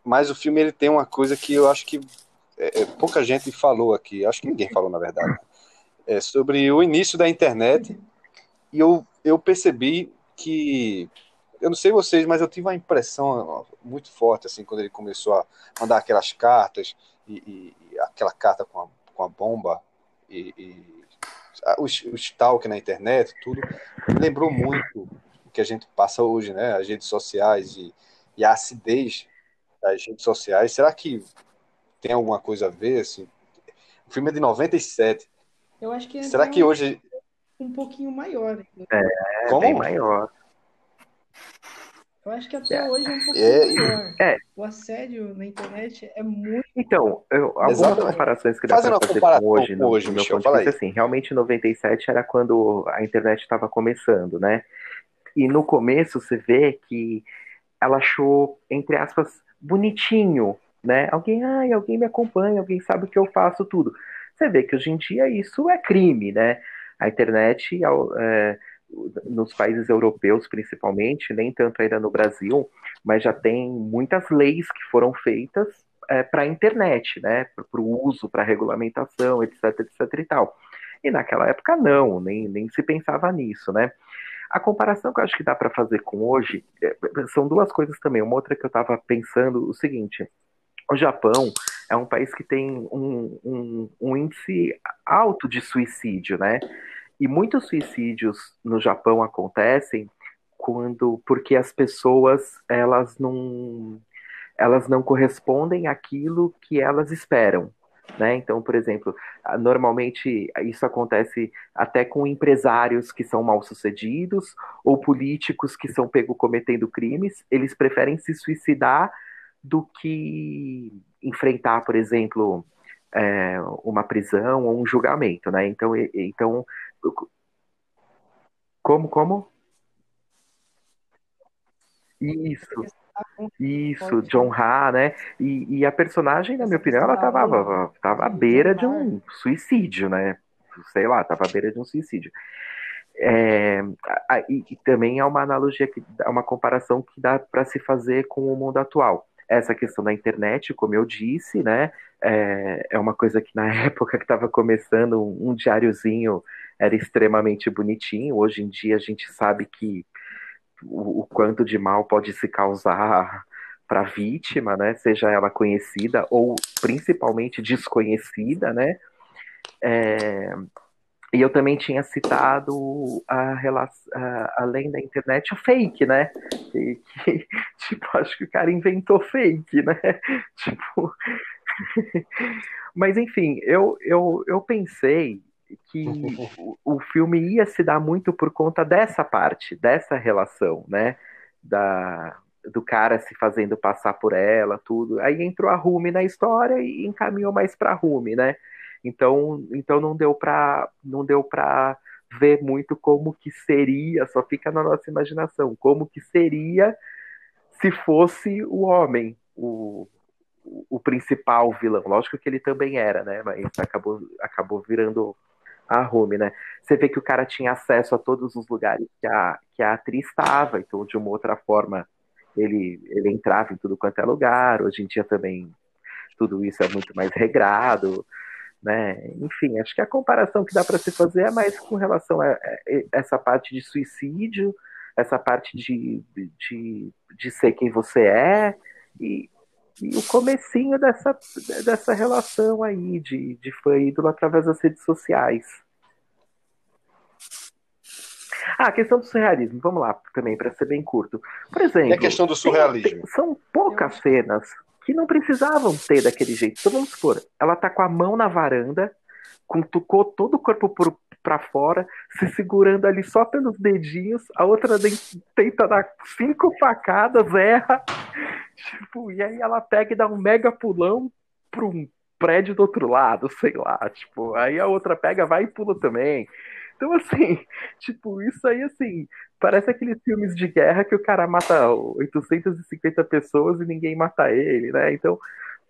mas o filme ele tem uma coisa que eu acho que é, é, pouca gente falou aqui, acho que ninguém falou na verdade, é sobre o início da internet. E eu, eu percebi que, eu não sei vocês, mas eu tive uma impressão muito forte assim quando ele começou a mandar aquelas cartas e, e, aquela carta com a, com a bomba e, e o, o stalk na internet, tudo, lembrou muito o que a gente passa hoje, né? As redes sociais e, e a acidez das redes sociais. Será que tem alguma coisa a ver? Assim? O filme é de 97. Eu acho que Será que hoje. Um pouquinho maior. É, Como? bem maior. Eu acho que até é. hoje é um pouquinho é, maior. É. O assédio na internet é muito. Então, eu, algumas Exatamente. comparações que dá para fazer com hoje, com hoje, no, meu ponto de vista, assim, realmente 97 era quando a internet estava começando, né? E no começo você vê que ela achou, entre aspas, bonitinho né? Alguém, ai, alguém me acompanha, alguém sabe o que eu faço, tudo. Você vê que hoje em dia isso é crime, né? A internet, é, nos países europeus principalmente, nem tanto ainda no Brasil, mas já tem muitas leis que foram feitas é, para a internet, né? Para o uso, para a regulamentação, etc, etc e tal. E naquela época não, nem, nem se pensava nisso, né? A comparação que eu acho que dá para fazer com hoje é, são duas coisas também. Uma outra que eu estava pensando o seguinte: o Japão é um país que tem um, um, um índice alto de suicídio, né? E muitos suicídios no Japão acontecem quando porque as pessoas elas não elas não correspondem àquilo que elas esperam. Né? Então, por exemplo, normalmente isso acontece até com empresários que são mal sucedidos ou políticos que são pegos cometendo crimes, eles preferem se suicidar do que enfrentar, por exemplo, é, uma prisão ou um julgamento, né? Então, então como, como? Isso, isso, John Ha, né? E, e a personagem, na minha opinião, ela tava, tava à beira de um suicídio, né? Sei lá, tava à beira de um suicídio. É, e, e, também é uma analogia, que, é uma comparação que dá para se fazer com o mundo atual essa questão da internet, como eu disse, né? É, é uma coisa que na época que estava começando, um, um diáriozinho era extremamente bonitinho. Hoje em dia a gente sabe que o, o quanto de mal pode se causar para a vítima, né? Seja ela conhecida ou principalmente desconhecida, né? É, e eu também tinha citado a relação, além da internet, o fake, né? Que, que, tipo, acho que o cara inventou fake, né? Tipo. Mas enfim, eu, eu, eu pensei que o, o filme ia se dar muito por conta dessa parte, dessa relação, né? Da, do cara se fazendo passar por ela, tudo. Aí entrou a Rumi na história e encaminhou mais pra Rumi, né? Então, então não deu para não deu para ver muito como que seria, só fica na nossa imaginação, como que seria se fosse o homem, o, o principal vilão. Lógico que ele também era, né? Mas acabou, acabou virando a Rumi, né? Você vê que o cara tinha acesso a todos os lugares que a, que a atriz estava, então de uma outra forma ele, ele entrava em tudo quanto é lugar, hoje em dia também tudo isso é muito mais regrado, né? Enfim, acho que a comparação que dá para se fazer é mais com relação a, essa parte de suicídio, essa parte de, de, de ser quem você é e o comecinho dessa, dessa relação aí de, de fã ídolo através das redes sociais. Ah, a questão do surrealismo, vamos lá também, para ser bem curto. Por exemplo. E a questão do surrealismo? Tem, são poucas cenas que não precisavam ter daquele jeito. Então vamos supor, ela tá com a mão na varanda, com todo o corpo para fora, se segurando ali só pelos dedinhos, a outra tenta dar cinco facadas, erra, tipo, e aí ela pega e dá um mega pulão para um prédio do outro lado, sei lá, tipo, aí a outra pega, vai e pula também. Então, assim, tipo, isso aí, assim, parece aqueles filmes de guerra que o cara mata 850 pessoas e ninguém mata ele, né? Então,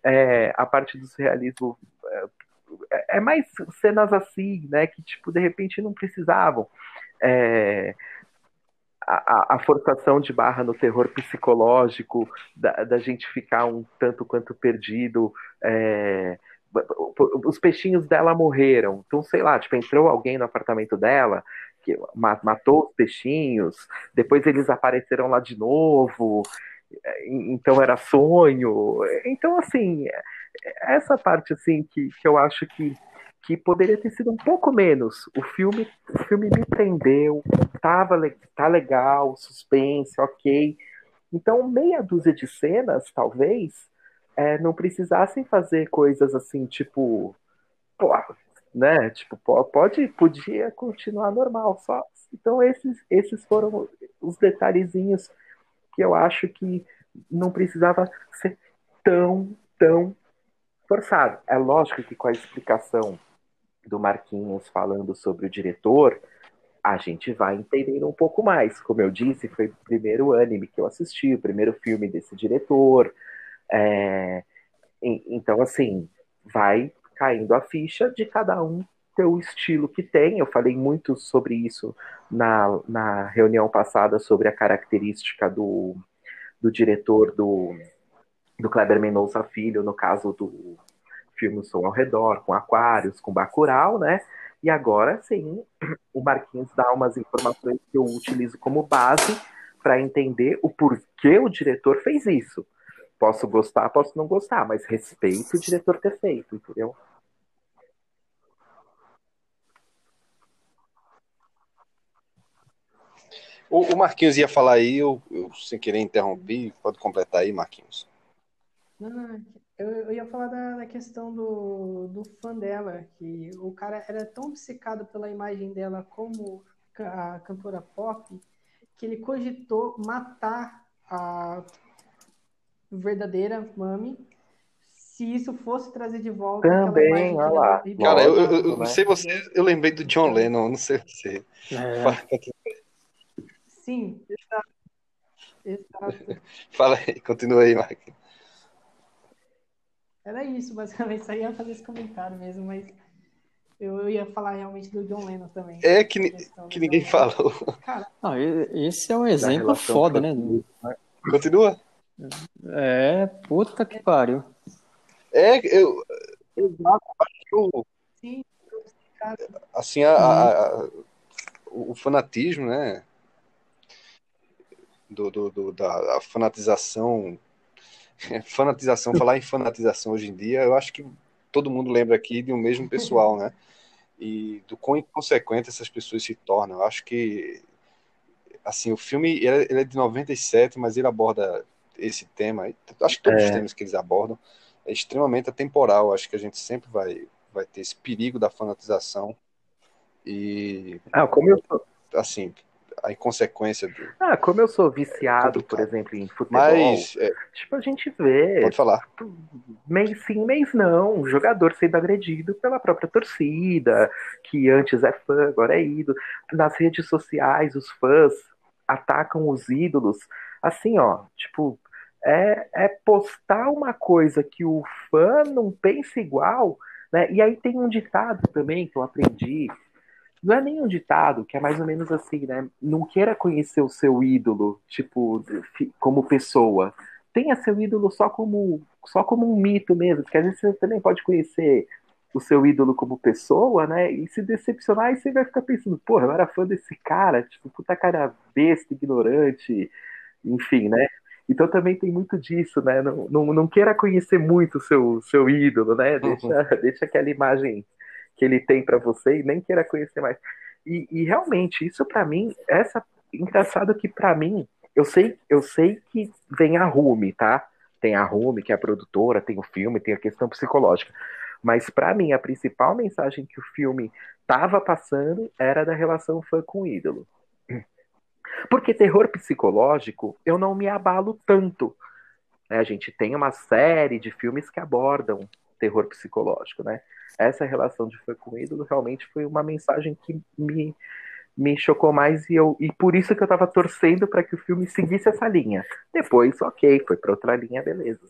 é, a parte do surrealismo é, é, mais cenas assim, né? Que, tipo, de repente não precisavam. É, a, a, forçação de barra no terror psicológico, da, da gente ficar um tanto quanto perdido, é, os peixinhos dela morreram. Então, sei lá, tipo, entrou alguém no apartamento dela, que matou os peixinhos, depois eles apareceram lá de novo, então era sonho. Então, assim, essa parte assim que, que eu acho que, que poderia ter sido um pouco menos. O filme, o filme me prendeu, tava, tá legal, suspense, ok. Então, meia dúzia de cenas, talvez, é, não precisassem fazer coisas assim, tipo, pô, né? Tipo, pode, podia continuar normal, só. Então esses, esses foram os detalhezinhos que eu acho que não precisava ser tão, tão forçado. É lógico que com a explicação do Marquinhos falando sobre o diretor, a gente vai entendendo um pouco mais. Como eu disse, foi o primeiro anime que eu assisti, o primeiro filme desse diretor. É, então, assim, vai caindo a ficha de cada um ter o estilo que tem. Eu falei muito sobre isso na, na reunião passada, sobre a característica do, do diretor do, do Kleber Mendonça Filho, no caso do filme Som ao Redor, com Aquários, com Bacurau, né? E agora, sim, o Marquinhos dá umas informações que eu utilizo como base para entender o porquê o diretor fez isso. Posso gostar, posso não gostar, mas respeito o diretor ter feito, entendeu? O, Marquinhos ia falar aí, eu, eu, sem querer interromper, pode completar aí, Marquinhos. Não, não, eu, eu ia falar da, da, questão do, do fã dela, que o cara era tão obcecado pela imagem dela como a cantora pop, que ele cogitou matar a verdadeira Mami, se isso fosse trazer de volta Também, olha lá. Cara, eu, eu, eu, não sei você, eu lembrei do John Lennon, não sei você. É. Sim, exato. exato. Fala aí, continua aí, Mark. Era isso, basicamente, só ia fazer esse comentário mesmo, mas eu ia falar realmente do John Lennon também. É que, que ninguém falou. Cara, não, esse é um exemplo foda, né? Continua? É, puta que pariu. É, eu. eu Sim, assim, a, a, a, o fanatismo, né? Do, do, do da fanatização. Fanatização, falar em fanatização hoje em dia, eu acho que todo mundo lembra aqui de um mesmo pessoal, né? E do quão inconsequente essas pessoas se tornam. Eu acho que, assim, o filme ele é, é de 97, mas ele aborda esse tema, acho que todos é. os temas que eles abordam, é extremamente atemporal. Acho que a gente sempre vai, vai ter esse perigo da fanatização e. Ah, como eu. Assim, a inconsequência do. Ah, como eu sou viciado, por exemplo, em futebol. Mas, é... tipo, a gente vê. Pode falar. Mês sim, mês não. O jogador sendo agredido pela própria torcida, que antes é fã, agora é ídolo. Nas redes sociais, os fãs atacam os ídolos. Assim, ó, tipo, é, é postar uma coisa que o fã não pensa igual, né? E aí tem um ditado também que eu aprendi, não é nem um ditado, que é mais ou menos assim, né? Não queira conhecer o seu ídolo, tipo, como pessoa. Tenha seu ídolo só como, só como um mito mesmo, porque às vezes você também pode conhecer o seu ídolo como pessoa, né? E se decepcionar, e você vai ficar pensando, porra, eu era fã desse cara, tipo, puta cara besta, ignorante, enfim, né? Então também tem muito disso, né? Não, não, não queira conhecer muito o seu, seu ídolo, né? Deixa, uhum. deixa aquela imagem que ele tem para você e nem queira conhecer mais. E, e realmente, isso para mim, essa engraçado que para mim, eu sei, eu sei que vem a Rumi, tá? Tem a Rumi, que é a produtora, tem o filme, tem a questão psicológica. Mas para mim, a principal mensagem que o filme tava passando era da relação fã com o ídolo. Porque terror psicológico, eu não me abalo tanto. Né? A gente tem uma série de filmes que abordam terror psicológico, né? Essa relação de fã com ídolo realmente foi uma mensagem que me, me chocou mais e, eu, e por isso que eu tava torcendo para que o filme seguisse essa linha. Depois, ok, foi para outra linha, beleza.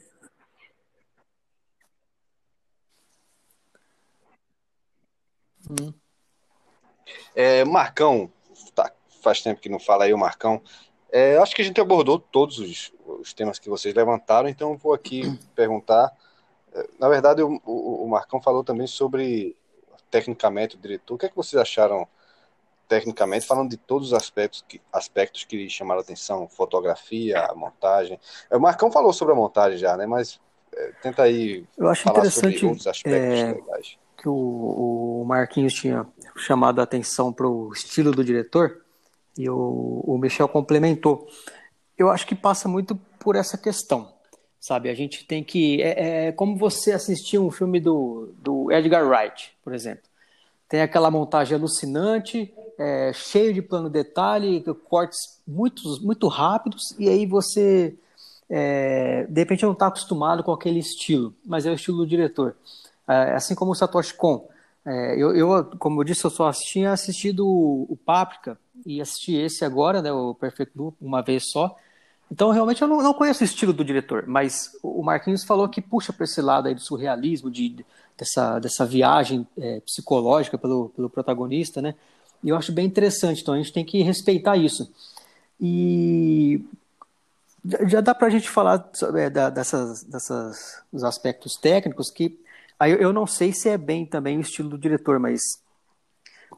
Hum. É, Marcão, tá, faz tempo que não fala aí o Marcão. É, acho que a gente abordou todos os, os temas que vocês levantaram, então vou aqui perguntar na verdade, o, o, o, Marcão falou também sobre tecnicamente o diretor. O que é que vocês acharam tecnicamente, falando de todos os aspectos que, aspectos que chamaram atenção, fotografia, montagem. É, o Marcão falou sobre a montagem já, né? Mas é, tenta aí Eu acho falar interessante, sobre outros aspectos é, legais. Que o, o Marquinhos tinha chamado a atenção para o estilo do diretor e o, o Michel complementou. Eu acho que passa muito por essa questão sabe? A gente tem que. É, é, como você assistir um filme do, do Edgar Wright, por exemplo. Tem aquela montagem alucinante, é, cheio de plano detalhe, cortes muito, muito rápidos, e aí você. É, de repente não está acostumado com aquele estilo, mas é o estilo do diretor. É, assim como o Satoshi Kon. É, eu, eu, como eu disse, eu só tinha assistido o, Páprica e assisti esse agora, né, o Perfect Blue, uma vez só. Então, realmente, eu não, não, conheço o estilo do diretor, mas o Marquinhos falou que puxa para esse lado aí do surrealismo, de, dessa, dessa viagem é, psicológica pelo, pelo protagonista, né? E eu acho bem interessante, então a gente tem que respeitar isso. E já dá para a gente falar é, dessas, dessas, dos aspectos técnicos que aí eu não sei se é bem também o estilo do diretor, mas,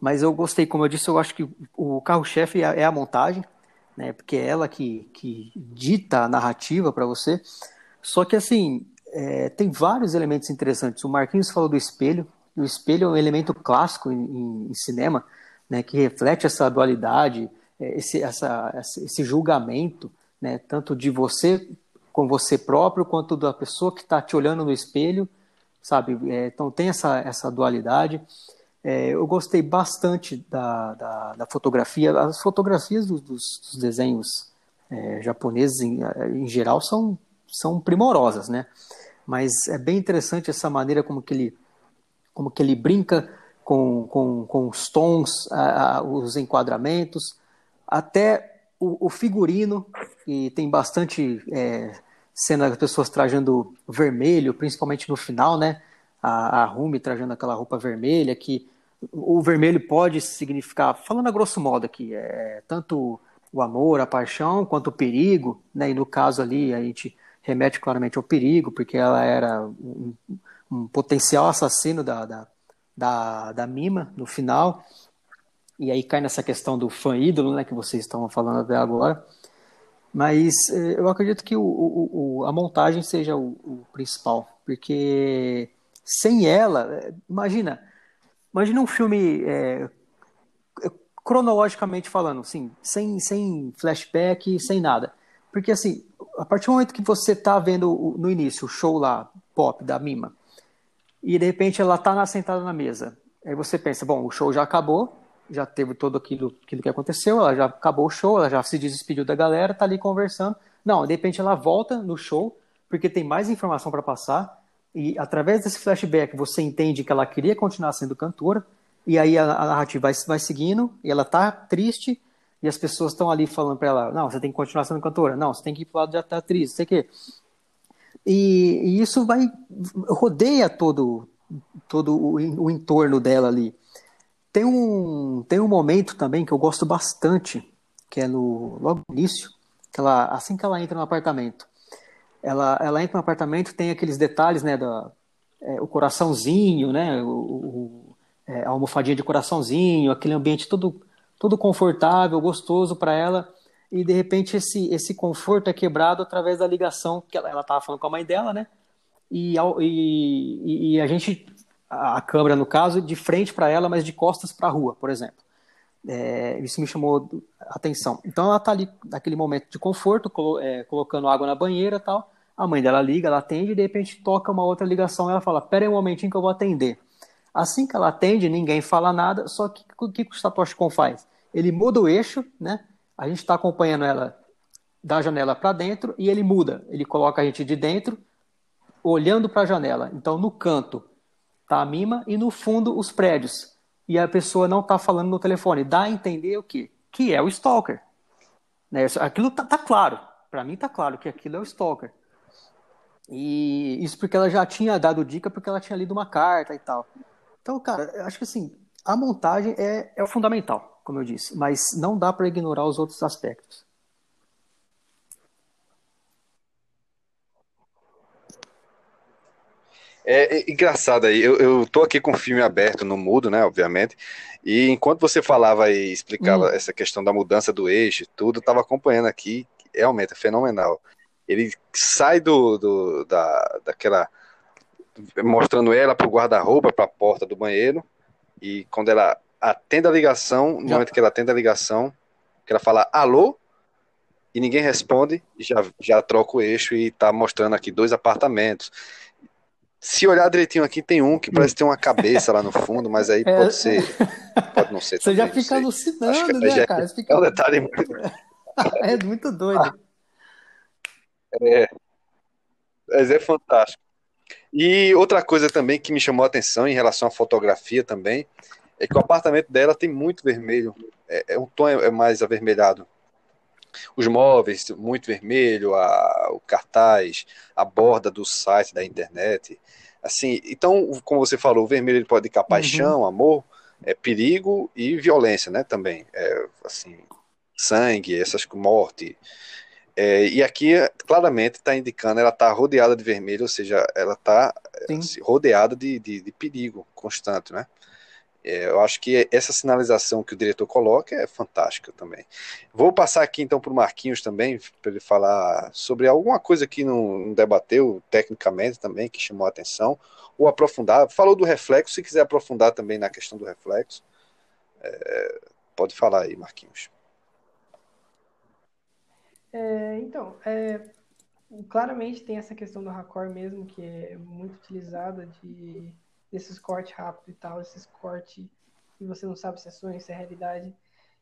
mas eu gostei, como eu disse, eu acho que o carro-chefe é, é a montagem, né? Porque é ela que, que dita a narrativa para você. Só que assim, é, tem vários elementos interessantes. O Marquinhos falou do espelho. O espelho é um elemento clássico em, em cinema, né? Que reflete essa dualidade, é, esse, essa, esse julgamento, né? Tanto de você com você próprio quanto da pessoa que está te olhando no espelho, sabe? É, então tem essa, essa dualidade. É, eu gostei bastante da, da, da, fotografia. As fotografias dos, dos desenhos é, japoneses, em, em, geral, são, são primorosas, né? Mas é bem interessante essa maneira como que ele, como que ele brinca com, com, com os tons, a, a, os enquadramentos, até o, o, figurino, e tem bastante é, cena das pessoas trajando vermelho, principalmente no final, né? a, a Rumi trajando aquela roupa vermelha, que o vermelho pode significar, falando a grosso modo aqui, é, tanto o amor, a paixão, quanto o perigo, né? E no caso ali a gente remete claramente ao perigo, porque ela era um, um potencial assassino da, da, da, da, Mima no final. E aí cai nessa questão do fã ídolo, né? Que vocês estão falando até agora. Mas é, eu acredito que o, o, a montagem seja o, o principal, porque sem ela, é, imagina, imagina um filme é, cronologicamente falando, assim, sem, sem flashback, sem nada. Porque assim, a partir do momento que você está vendo no início o show lá, pop, da Mima, e de repente ela está sentada na mesa, aí você pensa, bom, o show já acabou, já teve todo aquilo, aquilo que aconteceu, ela já acabou o show, ela já se despediu da galera, tá ali conversando. Não, de repente ela volta no show, porque tem mais informação para passar, e através desse flashback você entende que ela queria continuar sendo cantora, e aí a, a narrativa vai, vai seguindo, e ela tá triste, e as pessoas estão ali falando para ela: não, você tem que continuar sendo cantora, não, você tem que ir pro lado de atriz, sei o quê. E, e, isso vai rodeia todo todo o, o, entorno dela ali. Tem um, tem um momento também que eu gosto bastante, que é no logo no início, que ela, assim que ela entra no apartamento. Ela, ela entra no apartamento, tem aqueles detalhes, né, da, é, o coraçãozinho, né, o, o é, a almofadinha de coraçãozinho, aquele ambiente todo, todo confortável, gostoso para ela, e de repente esse, esse conforto é quebrado através da ligação que ela estava falando com a mãe dela, né, e, e, e a gente, a câmera no caso, de frente para ela, mas de costas para a rua, por exemplo. É, isso me chamou atenção. Então ela está ali naquele momento de conforto, colo é, colocando água na banheira tal. A mãe dela liga, ela atende e de repente toca uma outra ligação ela fala: Pera aí um momentinho que eu vou atender. Assim que ela atende, ninguém fala nada, só que o que o Satoshi Kon faz? Ele muda o eixo, né? A gente está acompanhando ela da janela para dentro e ele muda. Ele coloca a gente de dentro, olhando para a janela. Então no canto tá a Mima e no fundo os prédios e a pessoa não está falando no telefone. Dá a entender o quê? Que é o stalker. Né? Aquilo tá, tá claro. Para mim tá claro que aquilo é o stalker. E isso porque ela já tinha dado dica porque ela tinha lido uma carta e tal. Então, cara, acho que assim, a montagem é, é o fundamental, como eu disse, mas não dá para ignorar os outros aspectos. É, é, engraçado aí, eu, eu tô aqui com o filme aberto no mudo, né, obviamente, e enquanto você falava e explicava hum. essa questão da mudança do eixo tudo, eu tava acompanhando aqui, realmente é fenomenal. Ele sai do, do da, daquela, mostrando ela pro guarda-roupa, pra porta do banheiro, e quando ela atende a ligação, no já. momento que ela atende a ligação, que ela fala alô, e ninguém responde, já, já troca o eixo e tá mostrando aqui dois apartamentos. Se olhar direitinho aqui, tem um que parece ter uma cabeça lá no fundo, mas aí é. pode ser. Pode não ser. Você já fica alucinando, né, já, cara? Fica... É um detalhe muito. é muito doido. É. Mas é fantástico. E outra coisa também que me chamou a atenção em relação à fotografia também é que o apartamento dela tem muito vermelho. É, é um tom é mais avermelhado os móveis muito vermelho, a, o cartaz, a borda do site da internet. Assim, então, como você falou, o vermelho ele pode indicar paixão, uhum. amor, é perigo e violência, né? Também, é, assim, sangue, essas morte. É, e aqui claramente está indicando, ela está rodeada de vermelho, ou seja, ela está assim, rodeada de, de, de perigo constante, né? É, eu acho que essa sinalização que o diretor coloca é fantástica também. Vou passar aqui então para o Marquinhos também, para ele falar sobre alguma coisa que não, debateu tecnicamente também, que chamou a atenção, ou aprofundar. Falou do reflexo, se quiser aprofundar também na questão do reflexo, é, pode falar aí, Marquinhos. É, então, é, claramente tem essa questão do raccord mesmo, que é muito utilizada de desses cortes rápidos e tal, esses cortes que você não sabe se é sonho, se é realidade.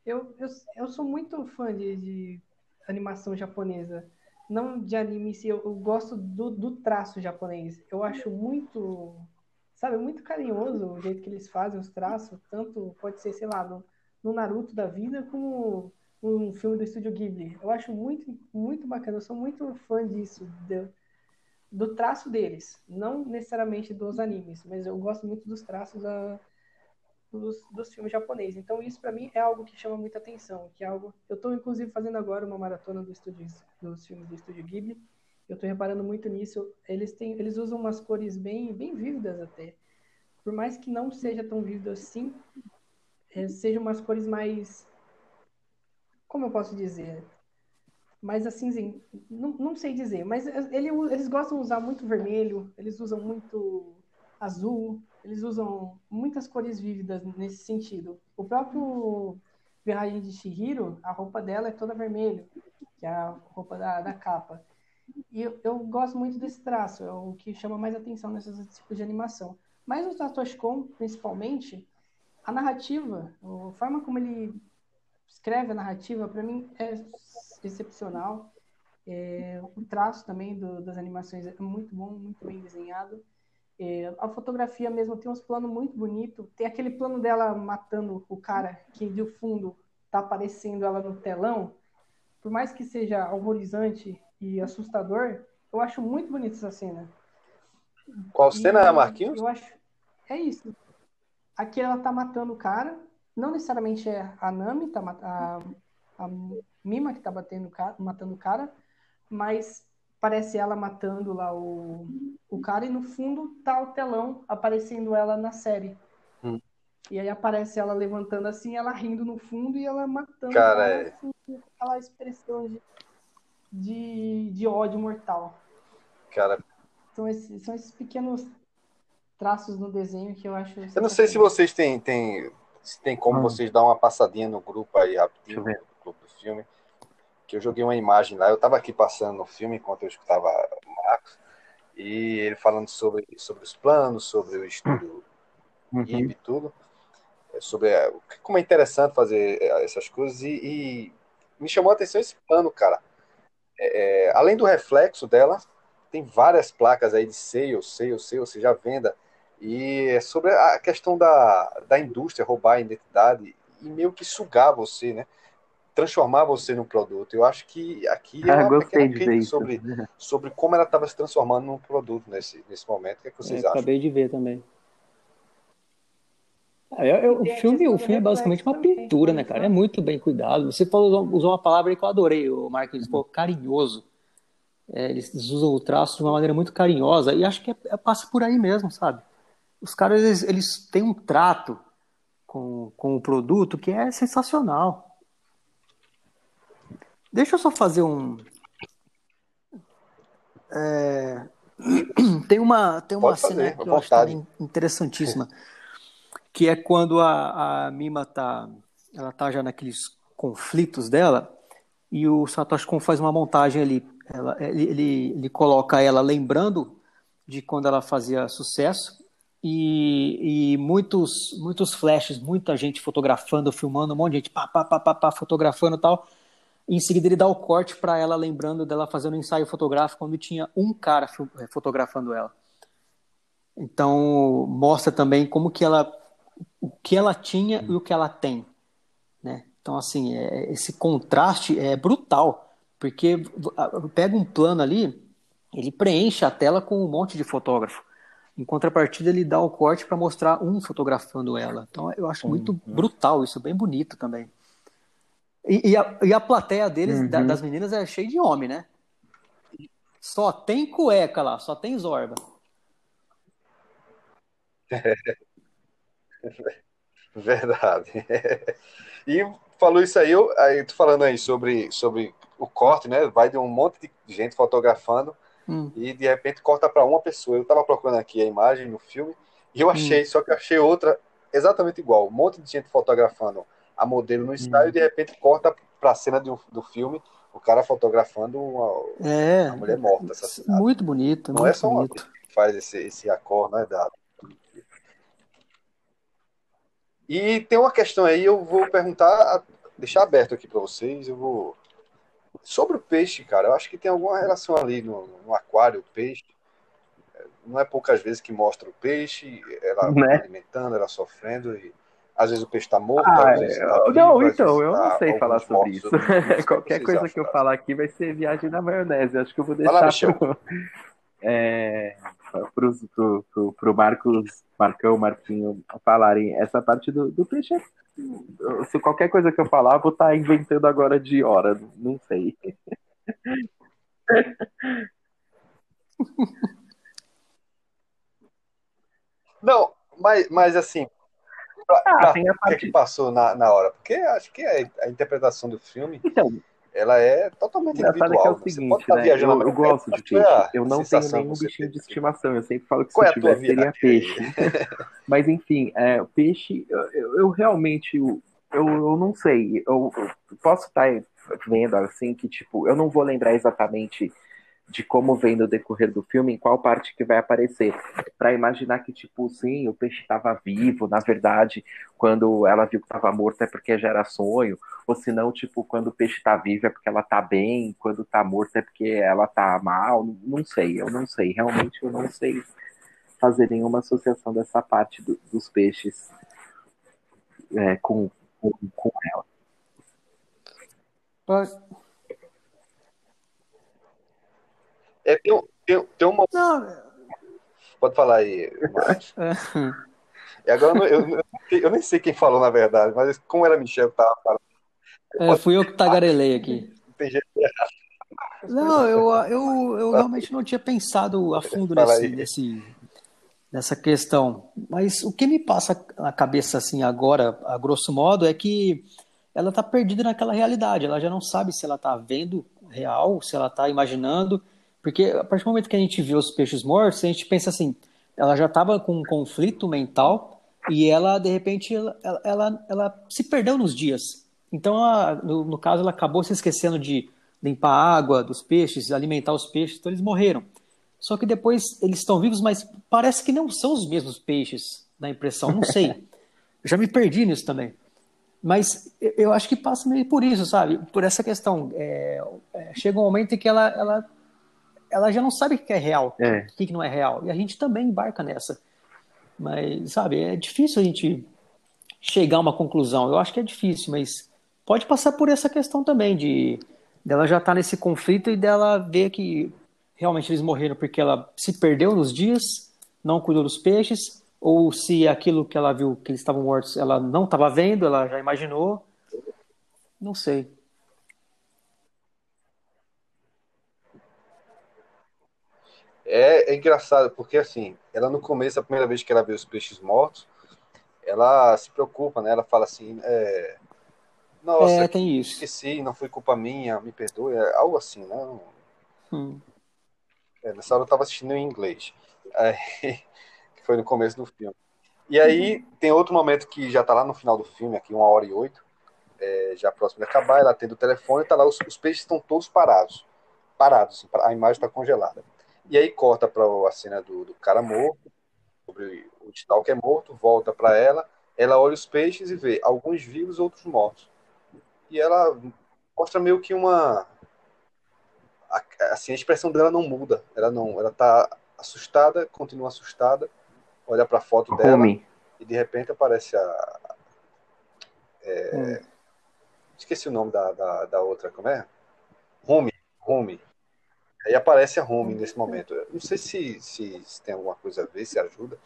Eu, eu, eu sou muito fã de, de animação japonesa. Não de anime em eu, eu gosto do, do traço japonês. Eu acho muito, sabe, muito carinhoso o jeito que eles fazem os traços. Tanto pode ser, sei lá, no, no Naruto da vida, como um filme do estúdio Ghibli. Eu acho muito, muito bacana. Eu sou muito fã disso, de, do traço deles, não necessariamente dos animes, mas eu gosto muito dos traços da, dos, dos filmes japoneses. Então isso para mim é algo que chama muita atenção, que é algo eu estou inclusive fazendo agora uma maratona do estúdio, dos filmes do estúdio Ghibli. Eu estou reparando muito nisso. Eles têm, eles usam umas cores bem, bem vívidas até. Por mais que não seja tão vívido assim, é, sejam umas cores mais, como eu posso dizer, mas assim, não, não sei dizer, mas ele, eles gostam de usar muito vermelho, eles usam muito azul, eles usam muitas cores vívidas nesse sentido. O próprio Viagem de Shihiro, a roupa dela é toda vermelha, que é a roupa da, da capa. E eu, eu, gosto muito desse traço, é o que chama mais atenção nesses tipos de animação. Mas o Satoshi Kon, principalmente, a narrativa, a forma como ele escreve a narrativa, para mim, é excepcional. É, o traço também do, das animações é muito bom, muito bem desenhado. É, a fotografia mesmo tem uns planos muito bonitos. Tem aquele plano dela matando o cara que de fundo tá aparecendo ela no telão. Por mais que seja horrorizante e assustador, eu acho muito bonita essa cena. Qual cena, e, Marquinhos? Eu acho. É isso. aqui ela tá matando o cara. Não necessariamente é a Nami, tá, a, a Mima que tá batendo, matando o cara, mas parece ela matando lá o, o cara e no fundo tá o telão aparecendo ela na série. Hum. E aí aparece ela levantando assim, ela rindo no fundo e ela matando cara, cara é... assim, aquela expressão de, de, de ódio mortal. Cara. São esses, são esses pequenos traços no desenho que eu acho. Eu não sei se vocês têm, têm, se tem como hum. vocês dar uma passadinha no grupo aí rapidinho, no grupo do filme que eu joguei uma imagem lá. Eu estava aqui passando no filme enquanto eu escutava o Marcos, e ele falando sobre, sobre os planos, sobre o estudo uhum. e tudo, é, sobre é, como é interessante fazer é, essas coisas, e, e me chamou a atenção esse plano, cara. É, além do reflexo dela, tem várias placas aí de sale, sale, sale, ou seja, venda, e é sobre a questão da, da indústria roubar a identidade e meio que sugar você, né? transformar você num produto. Eu acho que aqui é ah, uma pequena crítica sobre, sobre como ela estava se transformando num produto nesse, nesse momento. O que, é que vocês é, acham? Acabei de ver também. É, é, o, filme, o filme é basicamente uma pintura, né, cara? É muito bem cuidado. Você falou, usou uma palavra que eu adorei, o Marcos, pô, carinhoso. É, eles usam o traço de uma maneira muito carinhosa e acho que é, é, passa por aí mesmo, sabe? Os caras, eles, eles têm um trato com, com o produto que é sensacional. Deixa eu só fazer um. É... Tem uma, tem uma cena que eu acho interessantíssima, que é quando a, a Mima tá, ela tá já naqueles conflitos dela e o Satoshi Kon faz uma montagem ali. Ela, ele, ele, ele coloca ela lembrando de quando ela fazia sucesso e, e, muitos muitos flashes, muita gente fotografando, filmando, um monte de gente pá, pá, pá, pá, pá fotografando e tal. E em seguida ele dá o corte para ela, lembrando dela fazendo um ensaio fotográfico quando tinha um cara eh, fotografando ela. Então mostra também como que ela, o que ela tinha e o que ela tem, né? Então assim, é, esse contraste é brutal, porque pega um plano ali, ele preenche a tela com um monte de fotógrafo. Em contrapartida, ele dá o corte para mostrar um fotografando ela. Então eu acho muito uhum. brutal isso, bem bonito também. E, e, a, e a plateia deles, uhum. da, das meninas, é cheia de homem, né? Só tem cueca lá, só tem zorba. Verdade. E falou isso aí, eu, aí tô falando aí sobre, sobre o corte, né? Vai de um monte de gente fotografando hum. e de repente corta para uma pessoa. Eu tava procurando aqui a imagem no filme e eu achei, hum. só que achei outra exatamente igual. Um monte de gente fotografando a modelo no ensaio hum. e de repente corta para a cena do, do filme o cara fotografando uma, é, uma mulher morta. Muito bonito. Não muito é só bonito. uma que faz esse, esse acorde, né? Da... E tem uma questão aí, eu vou perguntar, deixar aberto aqui para vocês, eu vou sobre o peixe, cara, eu acho que tem alguma relação ali no, no aquário, o peixe. Não é poucas vezes que mostra o peixe, ela né? alimentando, ela sofrendo e às vezes o peixe está morto, ah, às vezes tá Não, então, eu tá não sei falar sobre isso. Qualquer coisa que eu falar aqui vai ser viagem na maionese. Acho que eu vou deixar pro, é, pro, pro, pro, pro Marcos, Marcão, Marquinho falarem. Essa parte do, do peixe é se qualquer coisa que eu falar, vou estar tá inventando agora de hora, não sei. Não, mas, mas assim, ah, tem a parte... que, que passou na, na hora? Porque acho que a, a interpretação do filme então, ela é totalmente individual. Que é o seguinte, tá né? eu, eu gosto de peixe. Eu não tenho nenhum bichinho de estimação. Eu sempre falo que Qual se é tivesse seria peixe. Mas enfim, é, peixe, eu, eu realmente eu, eu não sei. Eu, eu posso estar vendo assim que tipo, eu não vou lembrar exatamente de como vem no decorrer do filme, em qual parte que vai aparecer, para imaginar que tipo, sim, o peixe estava vivo, na verdade, quando ela viu que estava morto é porque já era sonho, ou se não, tipo, quando o peixe está vivo é porque ela está bem, quando está morto é porque ela está mal, não sei, eu não sei, realmente eu não sei fazer nenhuma associação dessa parte do, dos peixes é, com, com, com ela. Mas É, tem, tem, tem uma. Não. Pode falar aí, E agora eu, eu, eu, nem sei quem falou na verdade, mas como era Michel que tava falando. É, fui eu que tagarelei aqui. Tem gente Não, eu, eu, eu realmente não tinha pensado a fundo nesse, nesse, nessa questão. Mas o que me passa na cabeça assim agora, a grosso modo, é que ela está perdida naquela realidade. Ela já não sabe se ela está vendo real, se ela está imaginando. Porque a partir do momento que a gente vê os peixes mortos, a gente pensa assim, ela já estava com um conflito mental e ela, de repente, ela, ela, ela se perdeu nos dias. Então, ela, no, no, caso, ela acabou se esquecendo de limpar a água dos peixes, alimentar os peixes, então eles morreram. Só que depois eles estão vivos, mas parece que não são os mesmos peixes, na impressão, não sei. Já me perdi nisso também. Mas eu acho que passa meio por isso, sabe? Por essa questão. É, é, chega um momento em que ela, ela, ela já não sabe o que é real, é. o que não é real. E a gente também embarca nessa. Mas, sabe, é difícil a gente chegar a uma conclusão. Eu acho que é difícil, mas pode passar por essa questão também de dela já estar tá nesse conflito e dela ver que realmente eles morreram porque ela se perdeu nos dias, não cuidou dos peixes, ou se aquilo que ela viu que eles estavam mortos ela não estava vendo, ela já imaginou. Não sei. É, é, engraçado, porque assim, ela no começo, a primeira vez que ela vê os peixes mortos, ela se preocupa, né? Ela fala assim, é, nossa, é, tem isso. esqueci, não foi culpa minha, me perdoe, é algo assim, né? Hum. É, nessa hora eu tava assistindo em inglês. Aí, que foi no começo do filme. E aí tem outro momento que já tá lá no final do filme, aqui uma hora e oito, é, já próximo de acabar, ela atende o telefone, tá lá, os, os peixes estão todos parados. Parados, assim, a imagem está congelada. E aí corta para a cena do, do, cara morto, sobre o tal que é morto, volta para ela, ela olha os peixes e vê alguns vivos, outros mortos. E ela mostra meio que uma assim a expressão dela não muda, ela não, ela tá assustada, continua assustada, olha para a foto dela Homem. e de repente aparece a é, hum. esqueci o nome da, da, da outra, como é? Rumi, Rumi. Aí aparece a home nesse momento. não sei se, se, se, tem alguma coisa a ver, se ajuda.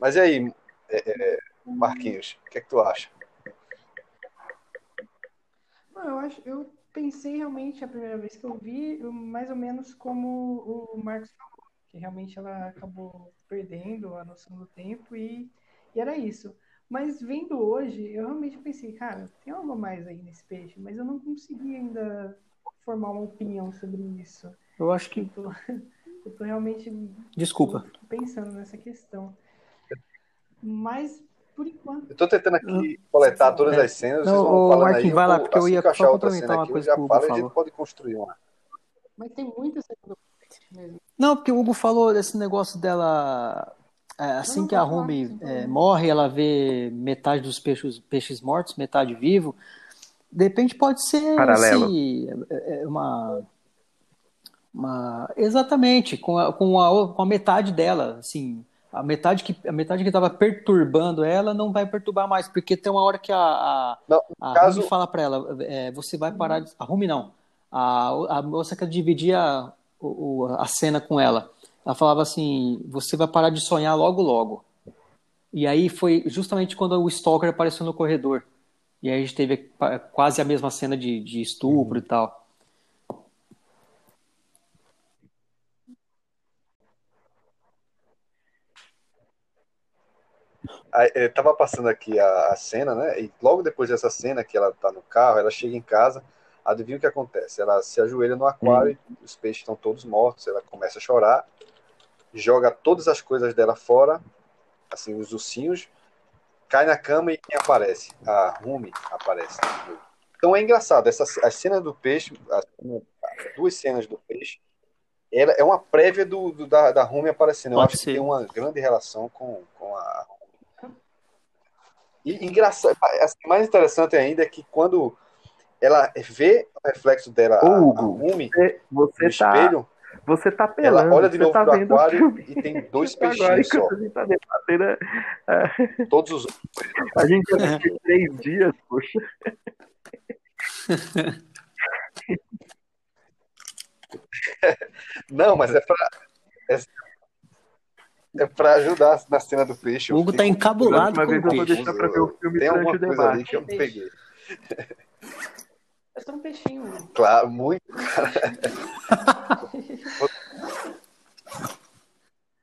Mas e aí, é, é, Marquinhos, o que é que tu acha? eu acho, eu pensei realmente a primeira vez que eu vi, mais ou menos como o Marcos falou, que realmente ela acabou perdendo a noção do tempo e, e era isso. Mas vendo hoje, eu realmente pensei, cara, tem algo mais aí nesse peixe, mas eu não consegui ainda formar uma opinião sobre isso. Eu acho que. Eu tô, eu tô realmente. Desculpa. Pensando nessa questão. Mas, por enquanto. Eu tô tentando aqui coletar todas é. as cenas. Não, o Marquinhos, vai lá, porque eu ia só complementar uma coisa que o Hugo fala, a gente pode construir uma. Mas tem muita cena mesmo. Não, porque o Hugo falou desse negócio dela. É, assim que a Rumi é, morre, ela vê metade dos peixes, peixes mortos, metade vivo. De repente pode ser Paralelo. Esse, é, é, uma uma, exatamente, com a, com, a, com a metade dela, assim, a metade que a metade que estava perturbando ela não vai perturbar mais, porque tem uma hora que a, a, não, a caso... Rumi fala para ela, é, você vai parar de... A Rumi não, a, a moça que dividia o, a cena com ela, ela falava assim, você vai parar de sonhar logo logo. E aí foi justamente quando o Stalker apareceu no corredor. E aí a gente teve quase a mesma cena de, de estupro uhum. e tal. Aí, tava passando aqui a, a, cena, né? E logo depois dessa cena que ela tá no carro, ela chega em casa, adivinha o que acontece? Ela se ajoelha no aquário, hum. os peixes estão todos mortos, ela começa a chorar, joga todas as coisas dela fora, assim, os ursinhos, cai na cama e quem aparece? A Rumi aparece. Então é engraçado, essa, a cena do peixe, as duas cenas do peixe, ela é uma prévia do, do da, da Rumi aparecendo. Eu Pode acho ser. que tem uma grande relação com, com a e engraçado, assim, mais interessante ainda é que quando ela vê o reflexo dela, Hugo, a, Rumi, você, você no tá, espelho, você tá pelando, ela olha de novo tá pro aquário e tem dois peixinhos só. Tá debatendo, é... Todos os A gente já tem três dias, poxa. Não, mas é pra. É... é pra ajudar na cena do peixe. O Hugo tá encabulado com vez o eu vou peixe. deixar pra ver o filme Tem durante alguma coisa ali que eu não peguei. Eu sou um peixinho. Claro, muito.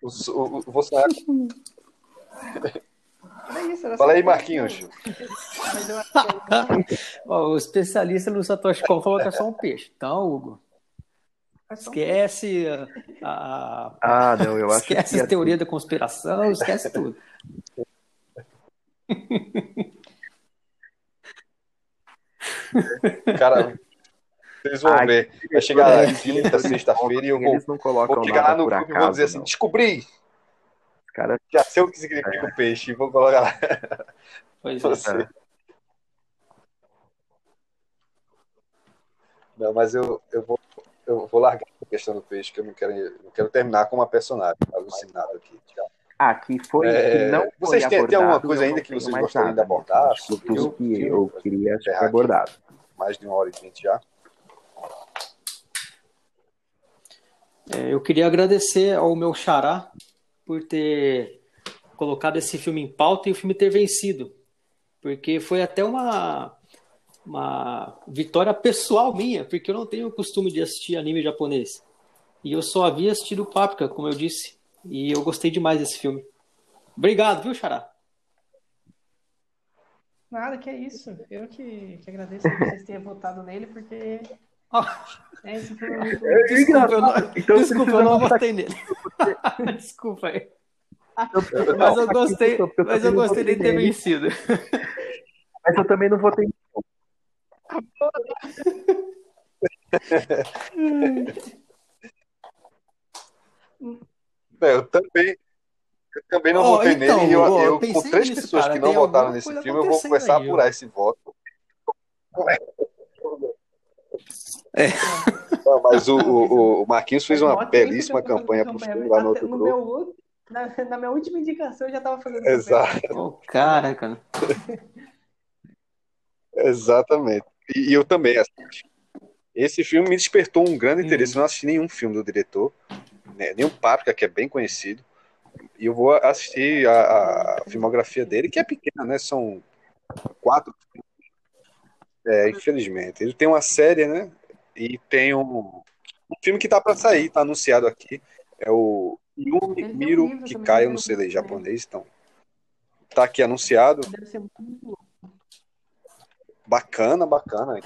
o, o, o Bolsonaro. Era isso, Fala aí, Marquinhos. eu é Ó, o especialista no Satoshi Kon falou que é só um peixe. Então, Hugo, é esquece a, a- Ah, não, eu acho esquece que a teoria da conspiração, esquece tudo. Cara, vocês vão Ai, ver. Vai chegar Eles- quinta, sexta-feira e eu vou, não colocam vou chegar lá no grupo e vou dizer assim: não. descobri! Os caras Já sei o que significa o peixe. Vou colocar lá. Pois é. Você. Não, mas eu, eu, vou, eu vou largar a questão do peixe, que eu não quero, não quero terminar com uma personagem alucinada aqui. Ah, que foi. É, que não foi vocês têm- tem alguma coisa eu ainda que vocês mais gostariam de nada. abordar? Acho que Tudo que eu queria foi aqui. abordado. Mais de uma hora e vinte já. É, eu queria agradecer ao meu xará por ter colocado esse filme em pauta e o filme ter vencido. Porque foi até uma, uma vitória pessoal minha, porque eu não tenho o costume de assistir anime japonês. E eu só havia assistido Paprika, como eu disse. E eu gostei demais desse filme. Obrigado, viu, Xará? Nada, que é isso. Eu que, que agradeço que vocês tenham votado nele, porque Ah, é, esse filme é muito desculpa, eu não, Então, desculpa, eu não votei nele. desculpa aí. Mas eu gostei, mas eu gostei de ter vencido. Mas eu também não votei. É, Eu também, eu também não Ó, votei então, nele. E eu, eu, com três nisso, pessoas cara, que não votaram nesse filme, eu vou começar a aí, apurar esse voto. É. Não, mas o, o, o Marquinhos fez uma belíssima eu campanha filme lá no outro no grupo. meu na, na minha última indicação eu já tava fazendo. Exato, Ô, cara, cara. exatamente. E, e eu também. assim, Esse filme me despertou um grande Hum. interesse. Eu não assisti nenhum filme do diretor, né, nenhum Páprica, que é bem conhecido. E eu vou assistir a, a filmografia dele, que é pequena, né? São quatro. É, infelizmente. Ele tem uma série, né? E tem um, um filme que tá para sair, tá anunciado aqui. É o Yumi um Miro cai, eu não sei ler japonês, então. Tá aqui anunciado. Deve ser muito louco. Bacana, bacana.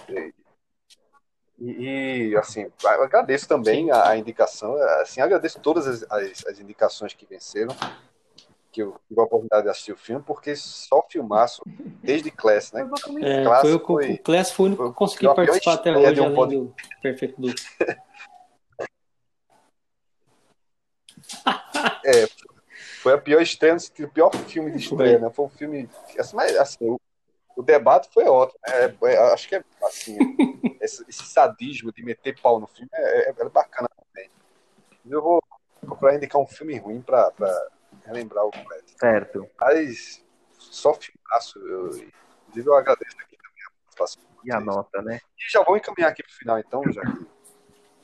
E, e, assim, agradeço também a, a indicação. Assim, agradeço todas as, as, as indicações que venceram, que eu tive a oportunidade de assistir o filme, porque só filmaço, desde Class, né? É, Clássico foi o, foi- o Class foi o único que consegui participar até estreia hoje, de um além pod- do Perfeito. É, foi a pior estreia, o pior filme de estreia, né? Foi um filme. Assim, mas, assim, o, o debate foi ótimo. né? É, é, acho que é assim, esse, esse sadismo de meter pau no filme é, é- é bacana também. Eu vou procurar indicar um filme ruim pra, pra relembrar o Class. Certo. Mas só filmaço. Eu, inclusive, eu agradeço aqui também a participação. E a nota, né? E já vou encaminhar aqui pro final, então, já.